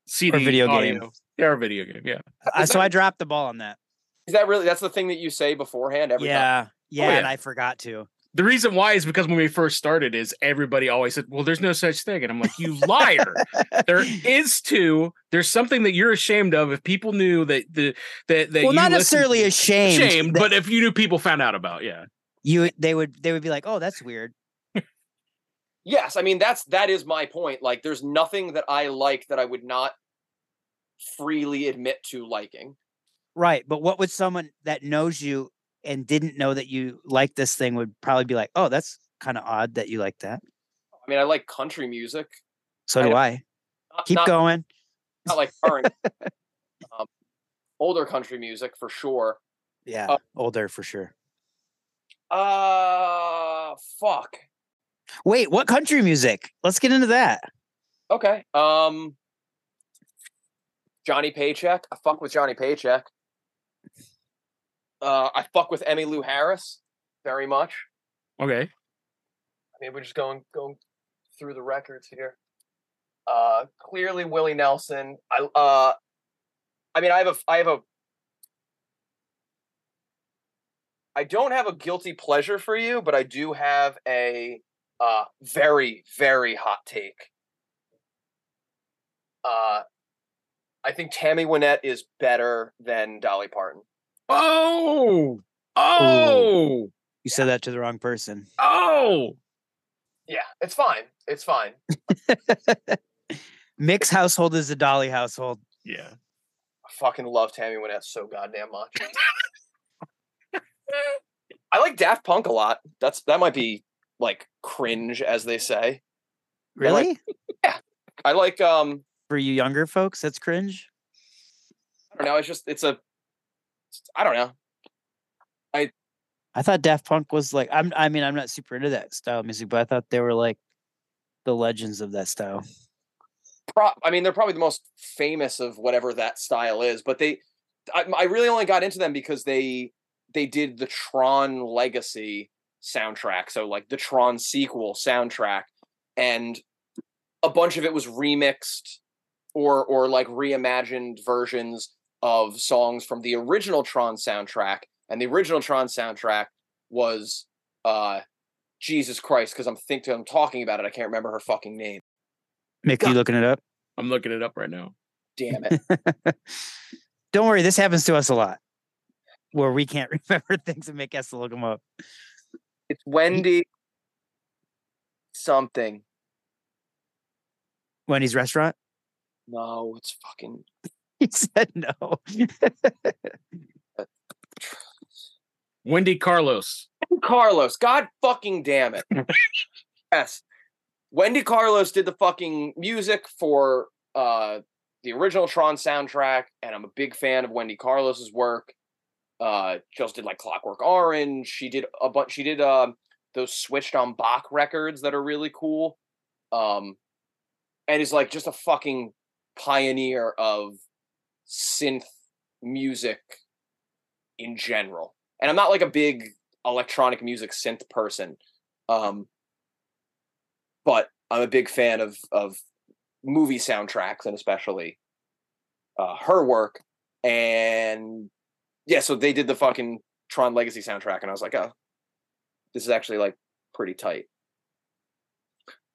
CD, video audio? game. Yeah, or video game. Yeah. Uh, so I dropped the ball on that. is that really that's the thing that you say beforehand every time Yeah, yeah, and. I forgot to. The reason why is because when we first started, is everybody always said, "Well, there's no such thing," and I'm like, "You liar! [laughs] there is too. There's something that you're ashamed of. If people knew that the that that well, you not listened- necessarily ashamed. ashamed, that but if you knew people found out about, yeah, you they would they would be like, "Oh, that's weird." yes i mean that's that is my point like there's nothing that i like that i would not freely admit to liking Right, but what would someone that knows you and didn't know that you like this thing would probably be like, "Oh, that's kind of odd that you like that." i mean i like country music So I do know. I. not, Keep not, going. not like current [laughs] um, older country music for sure Yeah, uh, older for sure. Uh fuck Wait, what country music? Let's get into that. Okay. Um Johnny Paycheck. I fuck with Johnny Paycheck. Uh I fuck with Emmylou Harris very much. okay. I mean we're just going going through the records here. Uh clearly Willie Nelson. I uh I mean I have a I have a I don't have a guilty pleasure for you, but I do have a uh very very hot take. Uh I think Tammy Wynette is better than Dolly Parton. Oh, oh, You said that to the wrong person. oh. Yeah, it's fine. It's fine. [laughs] Mick's household is a Dolly household. Yeah. I fucking love Tammy Wynette so goddamn much. [laughs] I like Daft Punk a lot. That's that might be like cringe, as they say. Like- Really? [laughs] Yeah, I like um For you younger folks, that's cringe. I don't know, it's just it's a I don't know. I I thought Daft Punk was like I'm I mean I'm not super into that style of music, but I thought they were like the legends of that style. Pro- I mean, they're probably the most famous of whatever that style is, but they I, I really only got into them because they they did the Tron Legacy soundtrack, so like the Tron sequel soundtrack, and a bunch of it was remixed or or like reimagined versions of songs from the original Tron soundtrack, and the original Tron soundtrack was uh Jesus Christ, because I'm thinking I'm talking about it, I can't remember her fucking name. Mick, you looking it up? I'm looking it up right now. Damn it. [laughs] Don't worry, this happens to us a lot. Where we can't [laughs] remember things and make us look them up. It's Wendy something. Wendy's restaurant? No, it's fucking [laughs] He said no. Wendy Carlos. Carlos. God fucking damn it. [laughs] yes. Wendy Carlos did the fucking music for uh the original Tron soundtrack, and I'm a big fan of Wendy Carlos's work. Uh also did like Clockwork Orange. She did a bunch she did um those switched on Bach records that are really cool. Um and is like just a fucking pioneer of synth music in general. And I'm not like a big electronic music synth person. Um but I'm a big fan of of movie soundtracks and especially uh her work and yeah, so they did the fucking Tron Legacy soundtrack and I was like, "Oh, this is actually like pretty tight."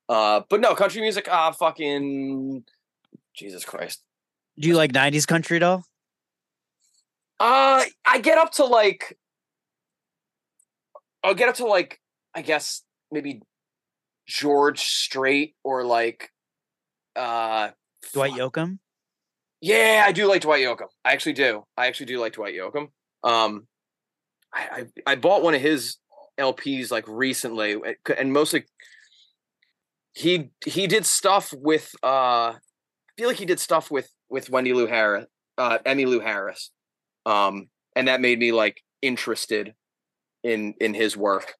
Uh but no, country music ah fucking Jesus Christ. Do you like 90s country at all? Uh, I get up to like, I'll get up to like, I guess maybe George Strait or like, uh, Dwight fuck. Yoakam? Yeah, I do like Dwight Yoakam. I actually do. I actually do like Dwight Yoakam. Um, I I, I bought one of his LPs like recently, uh, and mostly he he did stuff with uh, I feel like he did stuff with with Wendy Lou Harris, uh, Emmylou Harris, um, and that made me like interested in in his work.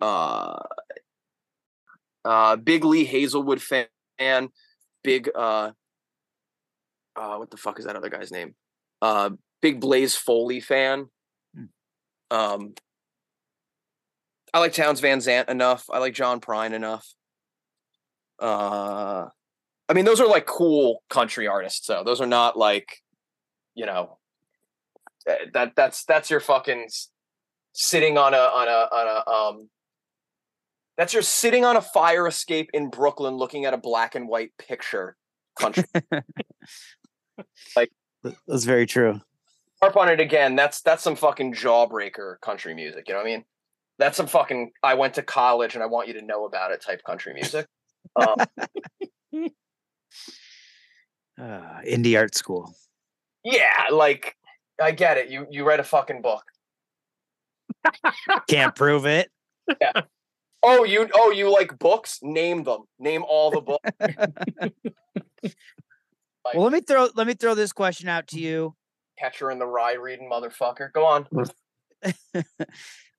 Uh, uh, big Lee Hazlewood fan, big uh, uh, what the fuck is that other guy's name? Uh, big Blaze Foley fan. Um, I like Townes Van Zandt enough. I like John Prine enough. Uh, I mean, those are like cool country artists. So those are not like, you know, eh, that that's that's your fucking sitting on a on a on a um. That's your sitting on a fire escape in Brooklyn, looking at a black and white picture. Country. [laughs] Like that's very true. harp on it again. That's that's some fucking jawbreaker country music. You know what I mean? That's some fucking I went to college and I want you to know about it type country music. [laughs] Um, Uh, indie art school. yeah, like I get it. You you read a fucking book. [laughs] Can't prove it. Oh, you oh you like books? Name them. Name all the books. [laughs] Well, let me throw let me throw this question out to you. Catcher in the Rye reading motherfucker. Go on. [laughs]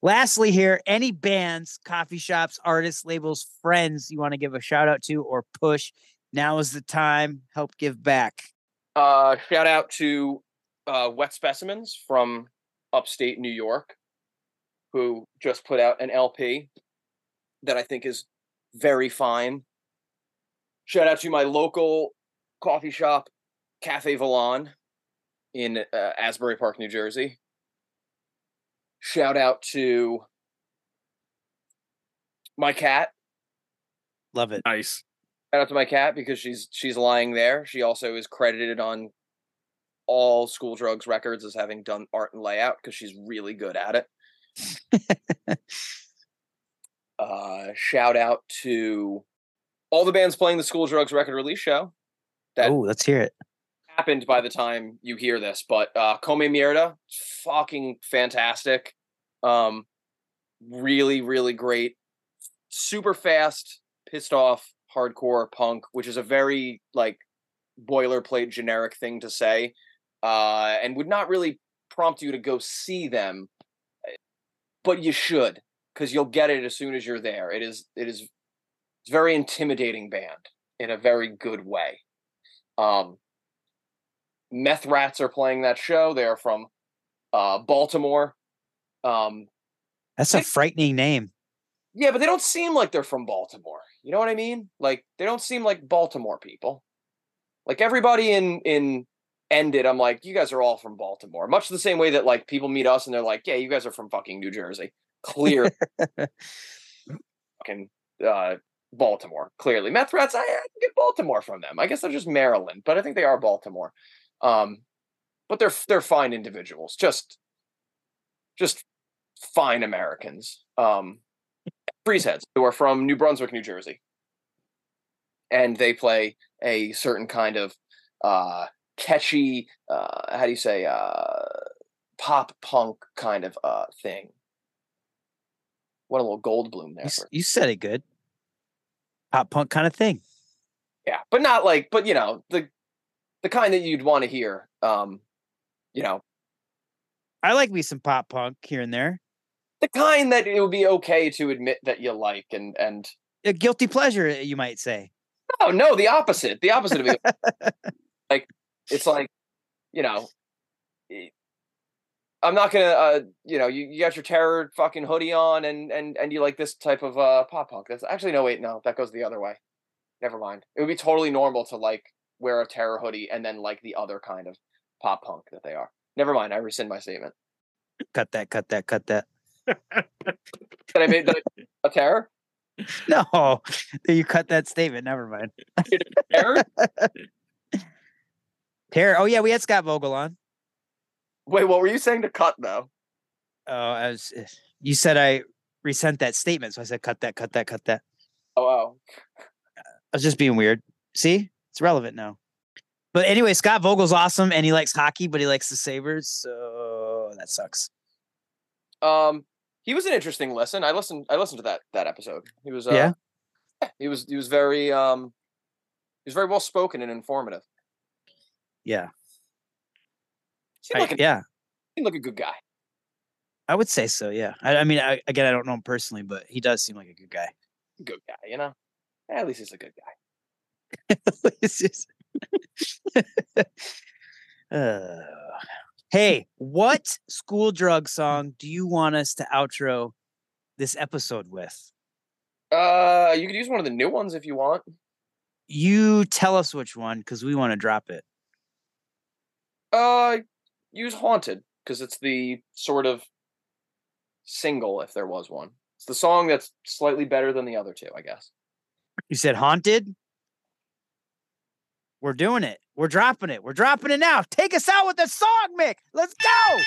Lastly, here, any bands, coffee shops, artists, labels, friends you want to give a shout out to or push? Now is the time. Help give back. Uh, shout out to uh, Wet Specimens from upstate New York, who just put out an LP that I think is very fine. Shout out to my local coffee shop, Cafe Volan, in uh, Asbury Park, New Jersey. Shout out to my cat. Love it. Nice. Shout out to my cat because she's she's lying there. She also is credited on all School Drugs records as having done art and layout because she's really good at it. [laughs] uh, shout out to all the bands playing the School Drugs record release show. That Oh, let's hear it. happened by the time you hear this, but uh Come Mierda, fucking fantastic. Um really, really great. Super fast, pissed off hardcore punk, which is a very like boilerplate generic thing to say, uh, and would not really prompt you to go see them, but you should because you'll get it as soon as you're there. It is it is it's very intimidating band in a very good way. Um, Meth Rats are playing that show. They are from uh, Baltimore. Um, That's a frightening name. yeah, but they don't seem like they're from Baltimore. You know what I mean? Like they don't seem like Baltimore people. Like everybody in in ended, I'm like, you guys are all from Baltimore. Much the same way that like people meet us and they're like, yeah, you guys are from fucking New Jersey. Clear [laughs] fucking uh Baltimore. Clearly. Meth Rats, I, I get Baltimore from them. I guess they're just Maryland, but I think they are Baltimore. Um but they're they're fine individuals. Just just fine Americans. Um Freezeheads, who are from New Brunswick, New Jersey. And they play a certain kind of uh catchy uh how do you say uh pop punk kind of uh thing. What a little gold bloom there. You, you said it good. Pop punk kind of thing. yeah, but not like but you know, the the kind that you'd want to hear. Um, you know, I like me some pop punk here and there. the kind that it would be okay to admit that you like and and A guilty pleasure, you might say. oh no, the opposite. The opposite of it. [laughs] like it's like, you know, I'm not gonna uh you know, you, you got your terror fucking hoodie on and and and you like this type of uh pop punk. That's actually no wait, no, that goes the other way. Never mind. It would be totally normal to like wear a terror hoodie and then like the other kind of pop punk that they are. Never mind, I rescind my statement. Cut that, cut that, cut that. That I made the, a terror? No, [laughs] you cut that statement. Never mind. Terror? [laughs] Terror. Oh yeah, we had Scott Vogel on. Wait, what were you saying to cut though? Oh, I was. eh, You said I resent that statement, so I said cut that, cut that, cut that. Oh, oh. I was just being weird. See, it's relevant now. But anyway, Scott Vogel's awesome, and he likes hockey, but he likes the Sabres, so that sucks. Um, he was an interesting listen. I listened. I listened to that that episode. He was. Uh, yeah, He was. He was very. Um, he was very well spoken and informative. Yeah, Seemed like a, yeah, seemed like a good guy. I would say so. Yeah, I, I mean, I, again, I don't know him personally, but he does seem like a good guy. Good guy. You know. At least he's a good guy. [laughs] Just- Uh, [laughs] hey, what school drug song do you want us to outro this episode with? Uh, you could use one of the new ones if you want. You tell us which one because we want to drop it. Uh, use "Haunted" because it's the sort of single, if there was one. It's the song that's slightly better than the other two, I guess. You said haunted. We're doing it. We're dropping it. We're dropping it now. Take us out with a song, Mick. Let's go.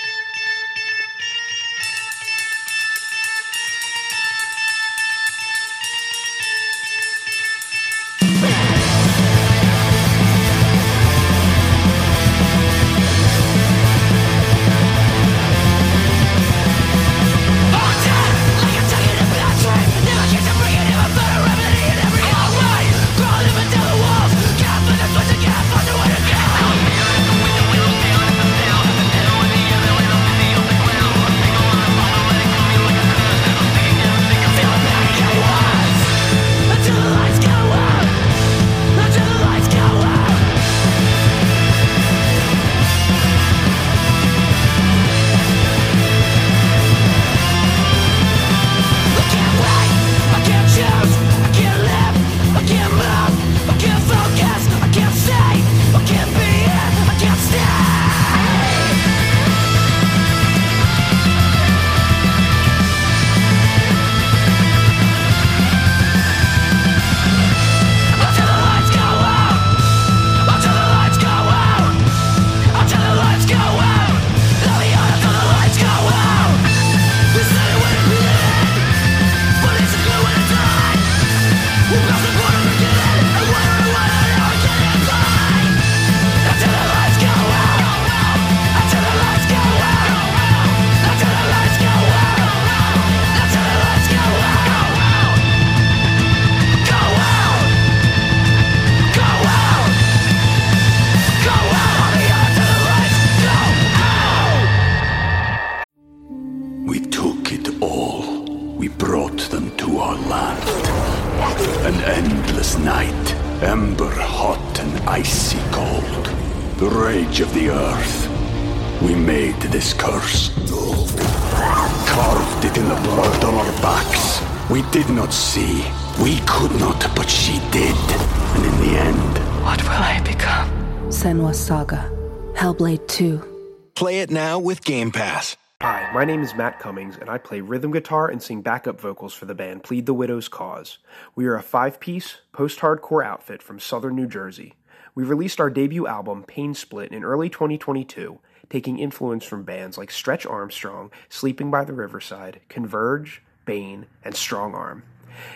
2. Play it now with Game Pass. Hi, my name is Matt Cummings, and I play rhythm guitar and sing backup vocals for the band Plead the Widow's Cause. We are a five piece, post hardcore outfit from southern New Jersey. We released our debut album, Pain Split, in early 2022, taking influence from bands like Stretch Armstrong, Sleeping by the Riverside, Converge, Bane, and Strong Arm.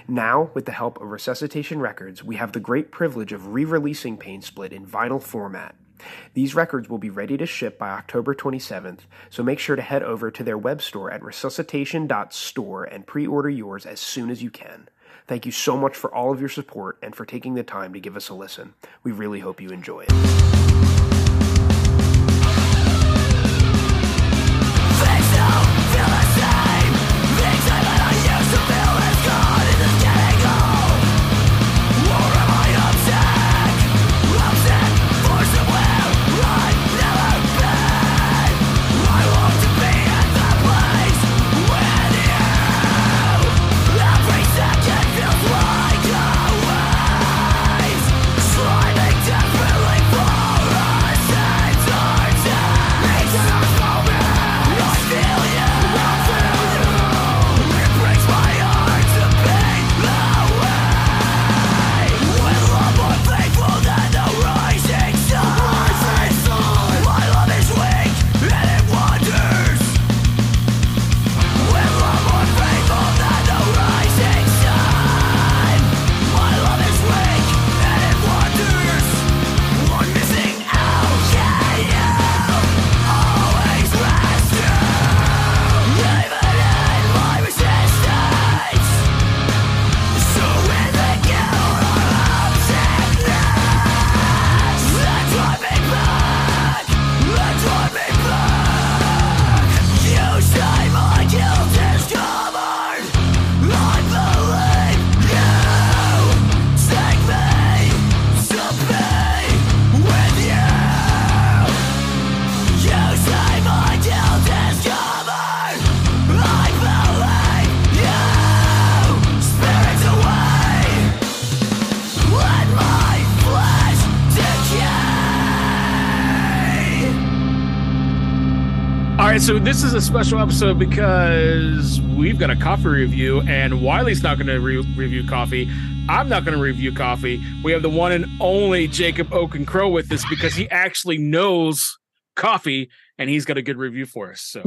Now, with the help of Resuscitation Records, we have the great privilege of re releasing Pain Split in vinyl format. These records will be ready to ship by October 27th, so make sure to head over to their web store at resuscitation.store and pre order yours as soon as you can. Thank you so much for all of your support and for taking the time to give us a listen. We really hope you enjoy it. So this is a special episode because we've got a coffee review, and Wiley's not going to re- review coffee. I'm not going to review coffee. We have the one and only Jacob Oak and Crow with us because he actually knows coffee, and he's got a good review for us. So,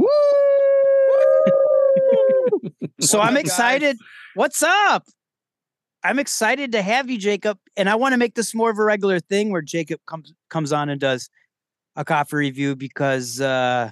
So I'm excited. What's up? I'm excited to have you, Jacob, and I want to make this more of a regular thing where Jacob comes comes on and does a coffee review because uh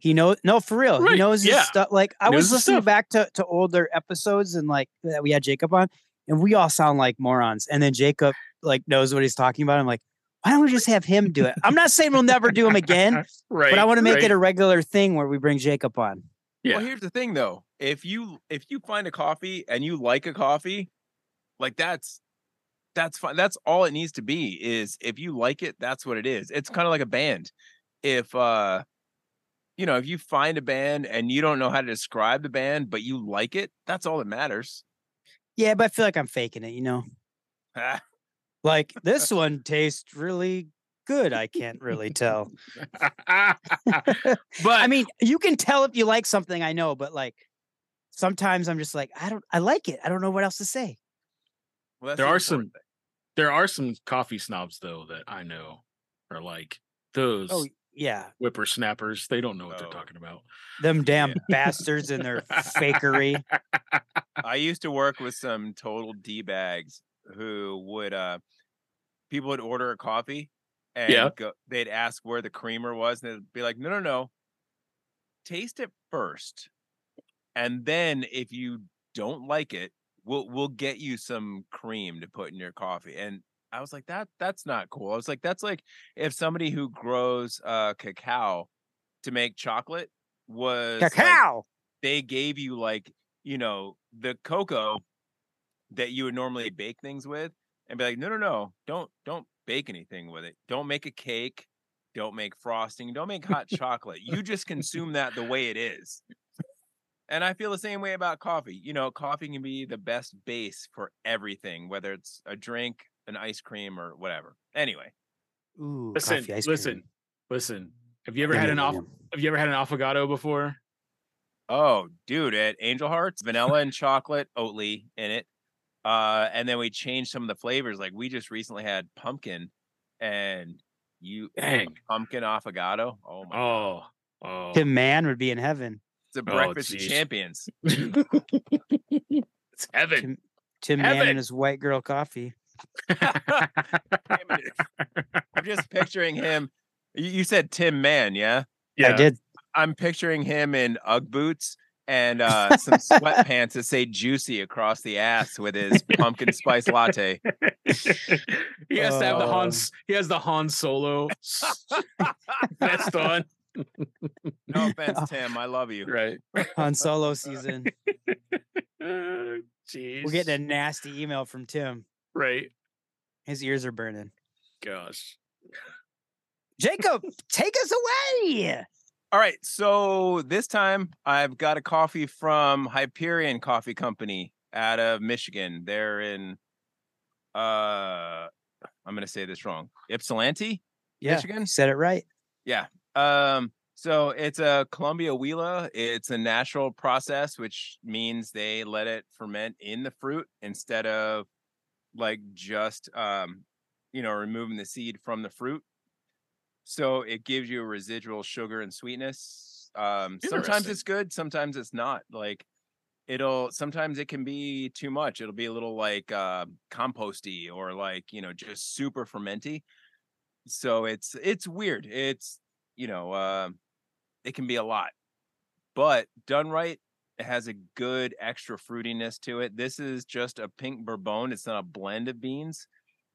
he knows no for real. Right, He knows his yeah. stuff. Like I Knows was listening stuff. back to, to older episodes and like that we had Jacob on, and we all sound like morons. And then Jacob like knows what he's talking about. I'm like, why don't we just have him do it? I'm not saying we'll never do him again, [laughs] right, but I want to make right. it a regular thing where we bring Jacob on. Yeah. Well, here's the thing though. If you if you find a coffee and you like a coffee, like that's that's fine. That's all it needs to be is if you like it, that's what it is. It's kind of like a band. If uh you know, if you find a band and you don't know how to describe the band, but you like it, that's all that matters. Yeah, but I feel like I'm faking it, you know. [laughs] Like this one tastes really good. I can't really tell. [laughs] but I mean, you can tell if you like something, I know, but like sometimes I'm just like, I don't I like it. I don't know what else to say. well, there the are some thing. there are some coffee snobs though that I know are like oh, those Oh yeah. whippersnappers. They don't know what Oh. they're talking about. Them damn bastards and their fakery. [laughs] I used to work with some total d bags who would uh people would order a coffee and Yeah. go, they'd ask where the creamer was and they'd be like, no, no, no, taste it first, and then if you don't like it, we'll we'll get you some cream to put in your coffee. And I was like, that that's not cool. I was like, that's like if somebody who grows uh cacao to make chocolate was like, Cacao. they gave you like you know the cocoa that you would normally bake things with and be like no no no don't don't bake anything with it. Don't make a cake. Don't make frosting. Don't make hot [laughs] chocolate. You just consume that the way it is. And i feel the same way about coffee. You know coffee can be the best base for everything whether it's a drink an ice cream or whatever anyway Ooh, Listen, coffee ice listen, cream. listen. Have you ever Yum, had an yum, off? yum. Have you ever had an affogato before? Oh, dude, at Angel Hearts, vanilla and chocolate Oatly in it. Uh, and then we changed some of the flavors. Like we just recently had pumpkin and you Dang. pumpkin affogato. Oh my Oh, oh. Tim Man would be in heaven. it's a Oh, breakfast of champions. [laughs] it's heaven. Tim, Tim Man Heaven. and his white girl coffee. I'm just picturing him. You you said Tim Mann, yeah? Yeah. I did. I'm picturing him in Ugg boots and uh, [laughs] some sweatpants that say juicy across the ass with his pumpkin spice latte. he has to have the. Han. He has the Han Solo s- vest on. No offense, Tim. I love you. Right. On solo season. [laughs] Jeez. We're getting a nasty email from Tim. Right. His ears are burning. Gosh. Jacob, take us away. All right. So this time I've got a coffee from Hyperion Coffee Company out of Michigan. They're in uh I'm gonna say this wrong. Ypsilanti, Yeah, Michigan. said it right. Yeah. Um, so it's a Colombia Huila. It's a natural process, which means they let it ferment in the fruit instead of like just um, you know, removing the seed from the fruit. So it gives you a residual sugar and sweetness. Um, sometimes it's good, sometimes it's not. Like it'll sometimes it can be too much. It'll be a little like uh composty or like, you know, just super fermenty so it's it's weird it's you know uh, it can be a lot but done right has a good extra fruitiness to it this is just a pink bourbon it's not a blend of beans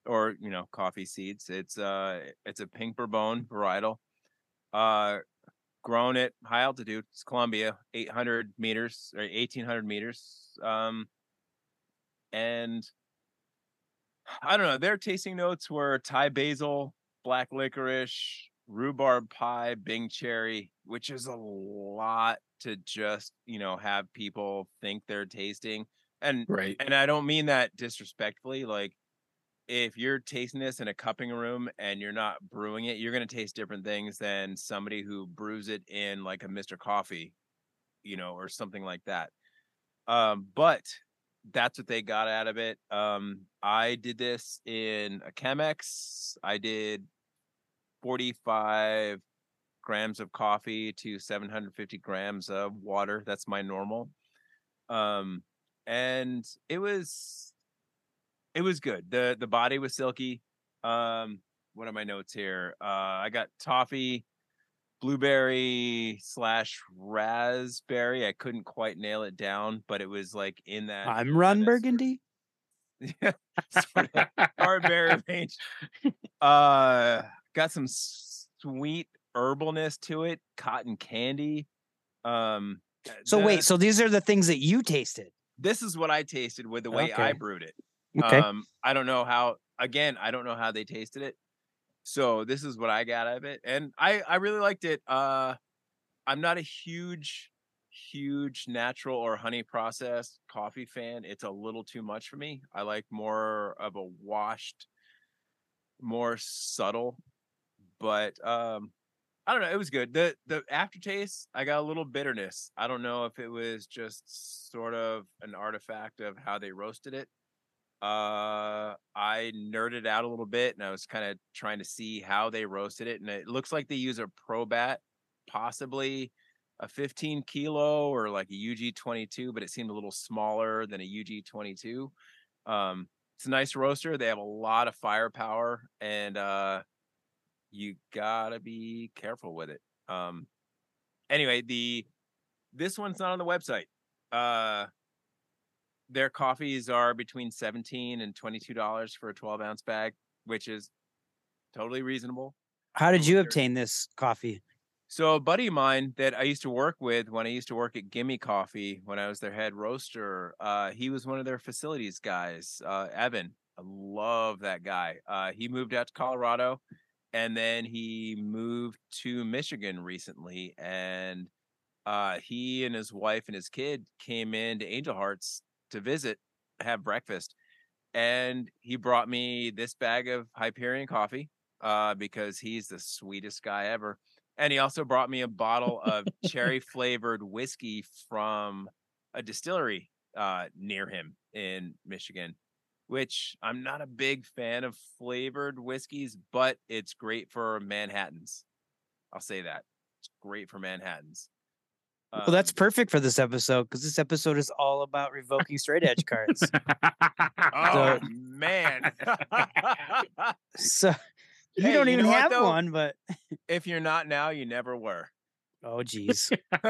or you know coffee seeds it's uh it's a pink bourbon varietal uh grown at high altitude it's colombia 800 meters or 1800 meters um and I don't know. Their tasting notes were Thai basil, black licorice, rhubarb pie, Bing cherry, which is a lot to just, you know, have people think they're tasting. And Right. and I don't mean that disrespectfully. Like if you're tasting this in a cupping room and you're not brewing it, you're gonna taste different things than somebody who brews it in like a Mr. Coffee, you know, or something like that. Um, but that's what they got out of it. Um, I did this in a Chemex. I did 45 grams of coffee to 750 grams of water. That's my normal. Um, and it was it was good. The the body was silky. Um, what are my notes here? Uh, I got toffee, blueberry slash raspberry. I couldn't quite nail it down, but it was like in that I'm Ron Burgundy. [laughs] yeah, sort of [laughs] hard berry range. Uh, got some sweet herbalness to it, cotton candy. Um, So the- wait, so these are the things that you tasted. this is what I tasted with the way I brewed it. Okay. Um, I don't know how. Again, I don't know how they tasted it. So this is what I got out of it, and I I really liked it. Uh, I'm not a huge huge natural or honey processed coffee fan. It's a little too much for me. I like more of a washed, more subtle. But um, I don't know. It was good. the The aftertaste, I got a little bitterness. I don't know if it was just sort of an artifact of how they roasted it. Uh, I nerded out a little bit, and I was kind of trying to see how they roasted it, and it looks like they use a Probat, possibly a 15 kilo or like a UG 22, but it seemed a little smaller than a UG 22. Um, it's a nice roaster. They have a lot of firepower, and uh, you gotta be careful with it. Um, anyway, the this one's not on the website. Uh, their coffees are between 17 and 22 dollars for a 12 ounce bag, which is totally reasonable. How did you obtain this coffee? So a buddy of mine that I used to work with when I used to work at Gimme Coffee when I was their head roaster, uh, he was one of their facilities guys. Uh, Evan, I love that guy. Uh, he moved out to Colorado, and then he moved to Michigan recently, and uh, he and his wife and his kid came in to Angel Hearts to visit, have breakfast, and he brought me this bag of Hyperion coffee uh, because he's the sweetest guy ever. And he also brought me a bottle of cherry [laughs] flavored whiskey from a distillery uh, near him in Michigan, which I'm not a big fan of flavored whiskeys, but it's great for Manhattans. I'll say that. It's great for Manhattans. well, that's perfect for this episode because this episode is all about revoking straight edge cards. [laughs] Oh man. [laughs] so you Hey, don't you even know have though? one, but if you're not now, you never were. oh geez. [laughs]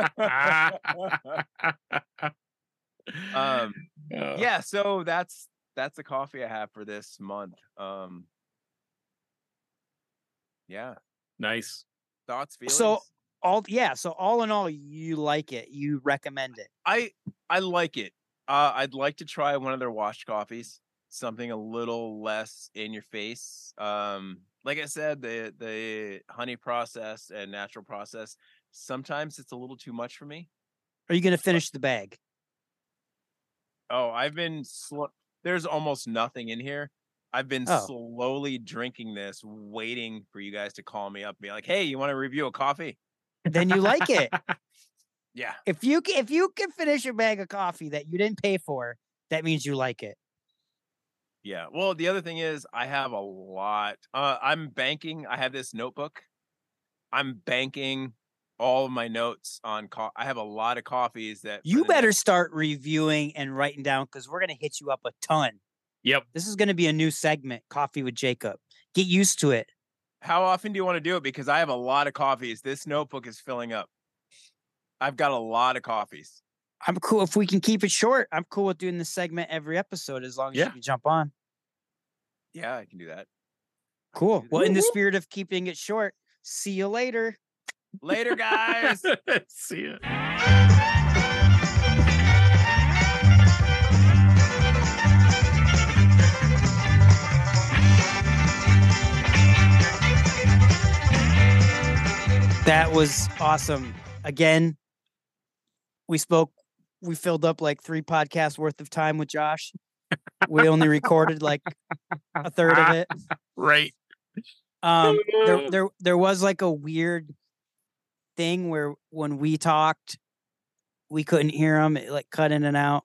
um Oh. yeah so that's that's the coffee i have for this month um yeah Nice. thoughts feelings So all yeah, so all in all, you like it. You recommend it. i i like it uh i'd like to try one of their washed coffees something a little less in your face um like i said the the honey process and natural process sometimes it's a little too much for me Are you gonna finish the bag? Oh, I've been sl- there's almost nothing in here. I've been Oh. slowly drinking this, waiting for you guys to call me up and be like, "Hey, you want to review a coffee?" Then you like it. [laughs] Yeah. If you ca- if you can finish a bag of coffee that you didn't pay for, that means you like it. Yeah. Well, the other thing is I have a lot. Uh I'm banking. I have this notebook. I'm banking all of my notes on co- I have a lot of coffees that You better next- start reviewing and writing down because we're gonna hit you up a ton. Yep. This is gonna be a new segment, Coffee with Jacob. Get used to it. How often do you want to do it because I have a lot of coffees. This notebook is filling up. I've got a lot of coffees. I'm cool if we can keep it short. I'm cool with doing this segment every episode as long as Yeah. you can jump on. Yeah, I can do that. Cool. Well, in the spirit of keeping it short, see you later. Later, guys. [laughs] See ya. That was awesome. Again, we spoke, we filled up like three podcasts worth of time with Josh. We only [laughs] recorded like a third of it. Right. Um, there, [laughs] there, there was like a weird thing where when we talked, we couldn't hear him. It like cut in and out.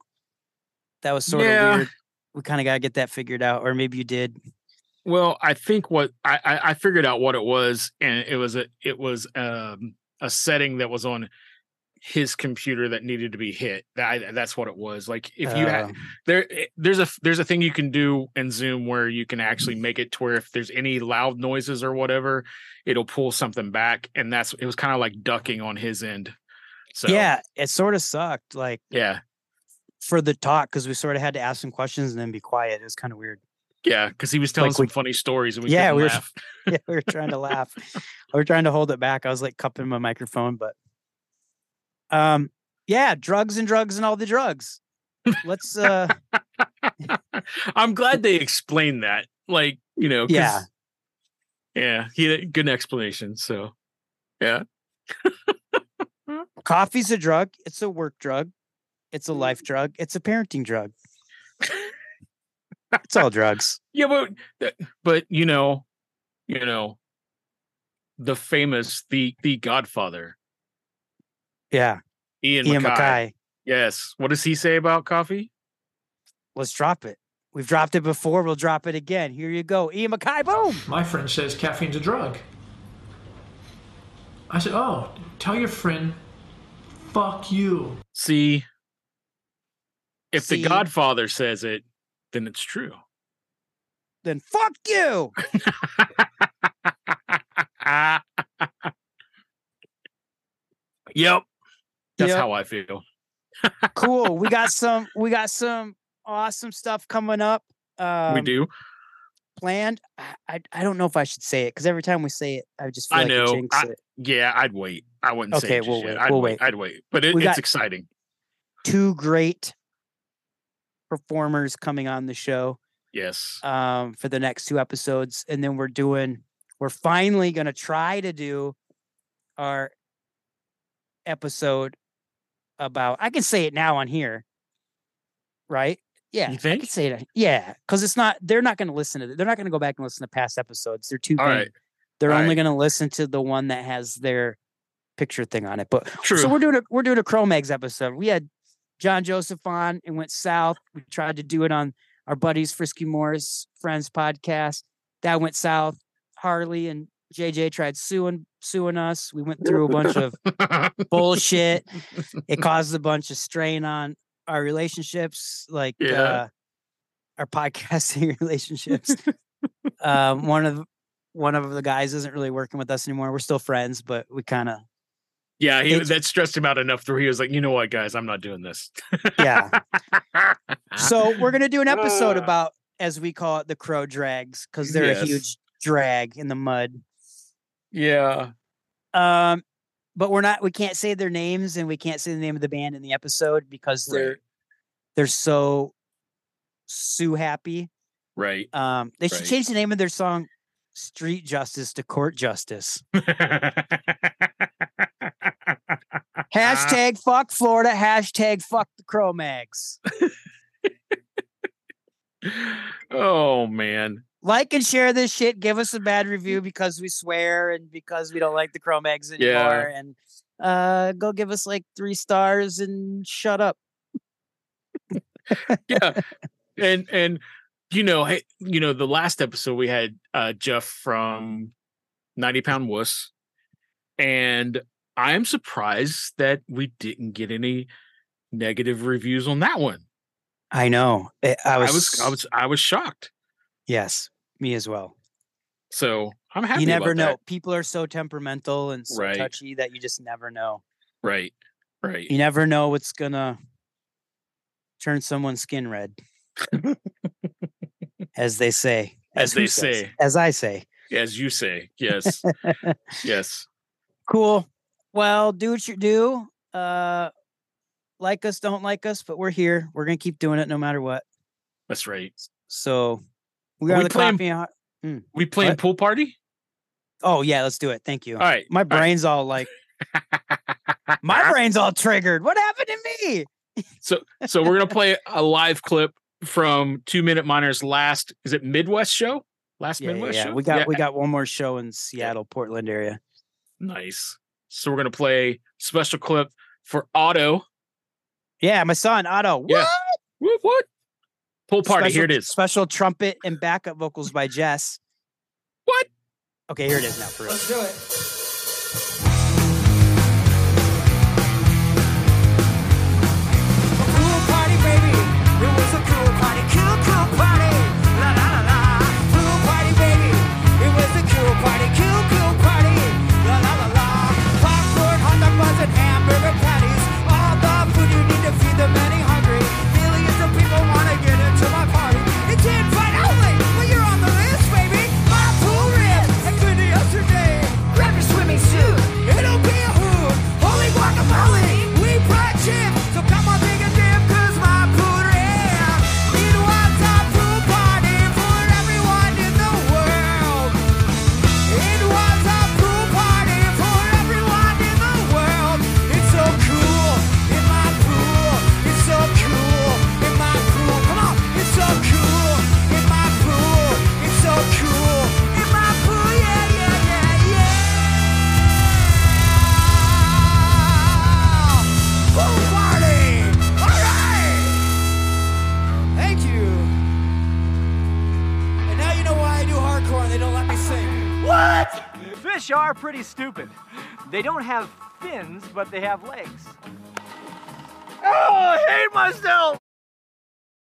That was sort Yeah. of weird. We kind of got to get that figured out, or maybe you did. Well, I think what I, I I figured out what it was, and it was a it was um a setting that was on his computer that needed to be hit. That, that's what it was. Like if you had Uh, there eh, there's a there's a thing you can do in Zoom where you can actually make it to where if there's any loud noises or whatever, it'll pull something back, and that's it was kind of like ducking on his end. So yeah, it sort of sucked. Like yeah, for the talk because we sort of had to ask some questions and then be quiet. It was kind of weird. yeah, because he was telling Like some we- funny stories and we Yeah, we were- [laughs] yeah, we were trying to laugh. We were trying to hold it back. I was like cupping my microphone, but um, yeah, drugs and drugs and all the drugs. Let's uh, [laughs] I'm glad they explained that. Like, you know. Yeah. Yeah, he good explanation. So yeah. [laughs] coffee's a drug. It's a work drug. It's a life drug. It's a parenting drug. It's all drugs. [laughs] Yeah, but but you know, you know, the famous the the Godfather, Yeah, Ian, Ian MacKaye. MacKaye. Yes. What does he say about coffee? Let's drop it. We've dropped it before. We'll drop it again. Here you go, Ian MacKaye. Boom. My friend says caffeine's a drug. I said, oh, tell your friend, fuck you. See, if See? the Godfather says it, then it's true. Then fuck you. [laughs] Yep. That's Yep. how I feel. cool. We got [laughs] some. We got some awesome stuff coming up. Um, we do. planned. I, I, don't know if I should say it because every time we say it, I just feel I like know. jinx I- it. yeah, I'd wait. I wouldn't say it we'll wait, I'd we'll wait. I'd wait. But it, We exciting. Two great performers coming on the show Yes. um, for the next two episodes, and then we're doing. We're finally going to try to do our episode about. I can say it now on here, right? Yeah, You I can say it. Yeah, because it's not. They're not going to listen to. it. They're not going to go back and listen to past episodes. They're too. All vain. right. They're All only right. going to listen to the one that has their picture thing on it. But True. so we're doing a we're doing a Cro-Mags episode. We had John Joseph on and went south. We tried to do it on our buddies Frisky Morris Friends podcast. That went south. Harley and JJ tried suing suing us. We went through a bunch of [laughs] bullshit. It caused a bunch of strain on our relationships, like Yeah. uh, our podcasting [laughs] relationships. [laughs] um, one of one of the guys isn't really working with us anymore. We're still friends, but we kind of Yeah, he, that stressed him out enough where he was like, you know what, guys, I'm not doing this. yeah. so we're gonna do an episode about, as we call it, the crow drags because they're a huge drag in the mud. Yeah. Um, but we're not. We can't say their names, and we can't say the name of the band in the episode because they're they're so Sue happy. Right. Um, they should Right. change the name of their song "Street Justice" to "Court Justice." Hashtag fuck Florida. Hashtag fuck the Cro-Mags. [laughs] oh man. Like and share this shit. Give us a bad [laughs] review because we swear and because we don't like the Cro-Mags anymore. Yeah. And uh, go give us like three stars and shut up. yeah [laughs] and and you know hey you know the last episode we had uh jeff from 90 pound wuss and i am surprised that we didn't get any negative reviews on that one I know. I, I i was. was i was i was shocked Yes, me as well. so i'm happy you never know. that. People are so temperamental and so Right. touchy that you just never know. right right You never know what's gonna turn someone's skin red, [laughs] as they say. As who they says? say. As I say. as you say yes [laughs] yes Cool. Well, do what you do. Uh, like us, don't like us, but we're here. We're gonna keep doing it no matter what. that's right So we Are we the playing- coffee. and Hmm. we playing What? pool party Oh yeah, let's do it. Thank you. all right My all right. brain's all like, [laughs] my brain's all triggered. What happened to me? [laughs] So so we're gonna play a live clip from Two Minute Minor's last is it Midwest show? Last Yeah, yeah, Midwest yeah. show? We got Yeah, we got one more show in Seattle, Portland area. nice. So we're gonna play special clip for Otto. Yeah, my son Otto. Yeah. What? What what? Pool party, Special- here it is. Special trumpet and backup vocals by Jess. What? Okay, here it is now for real. Let's do it. Fish are pretty stupid. They don't have fins, but they have legs. Oh, I hate myself!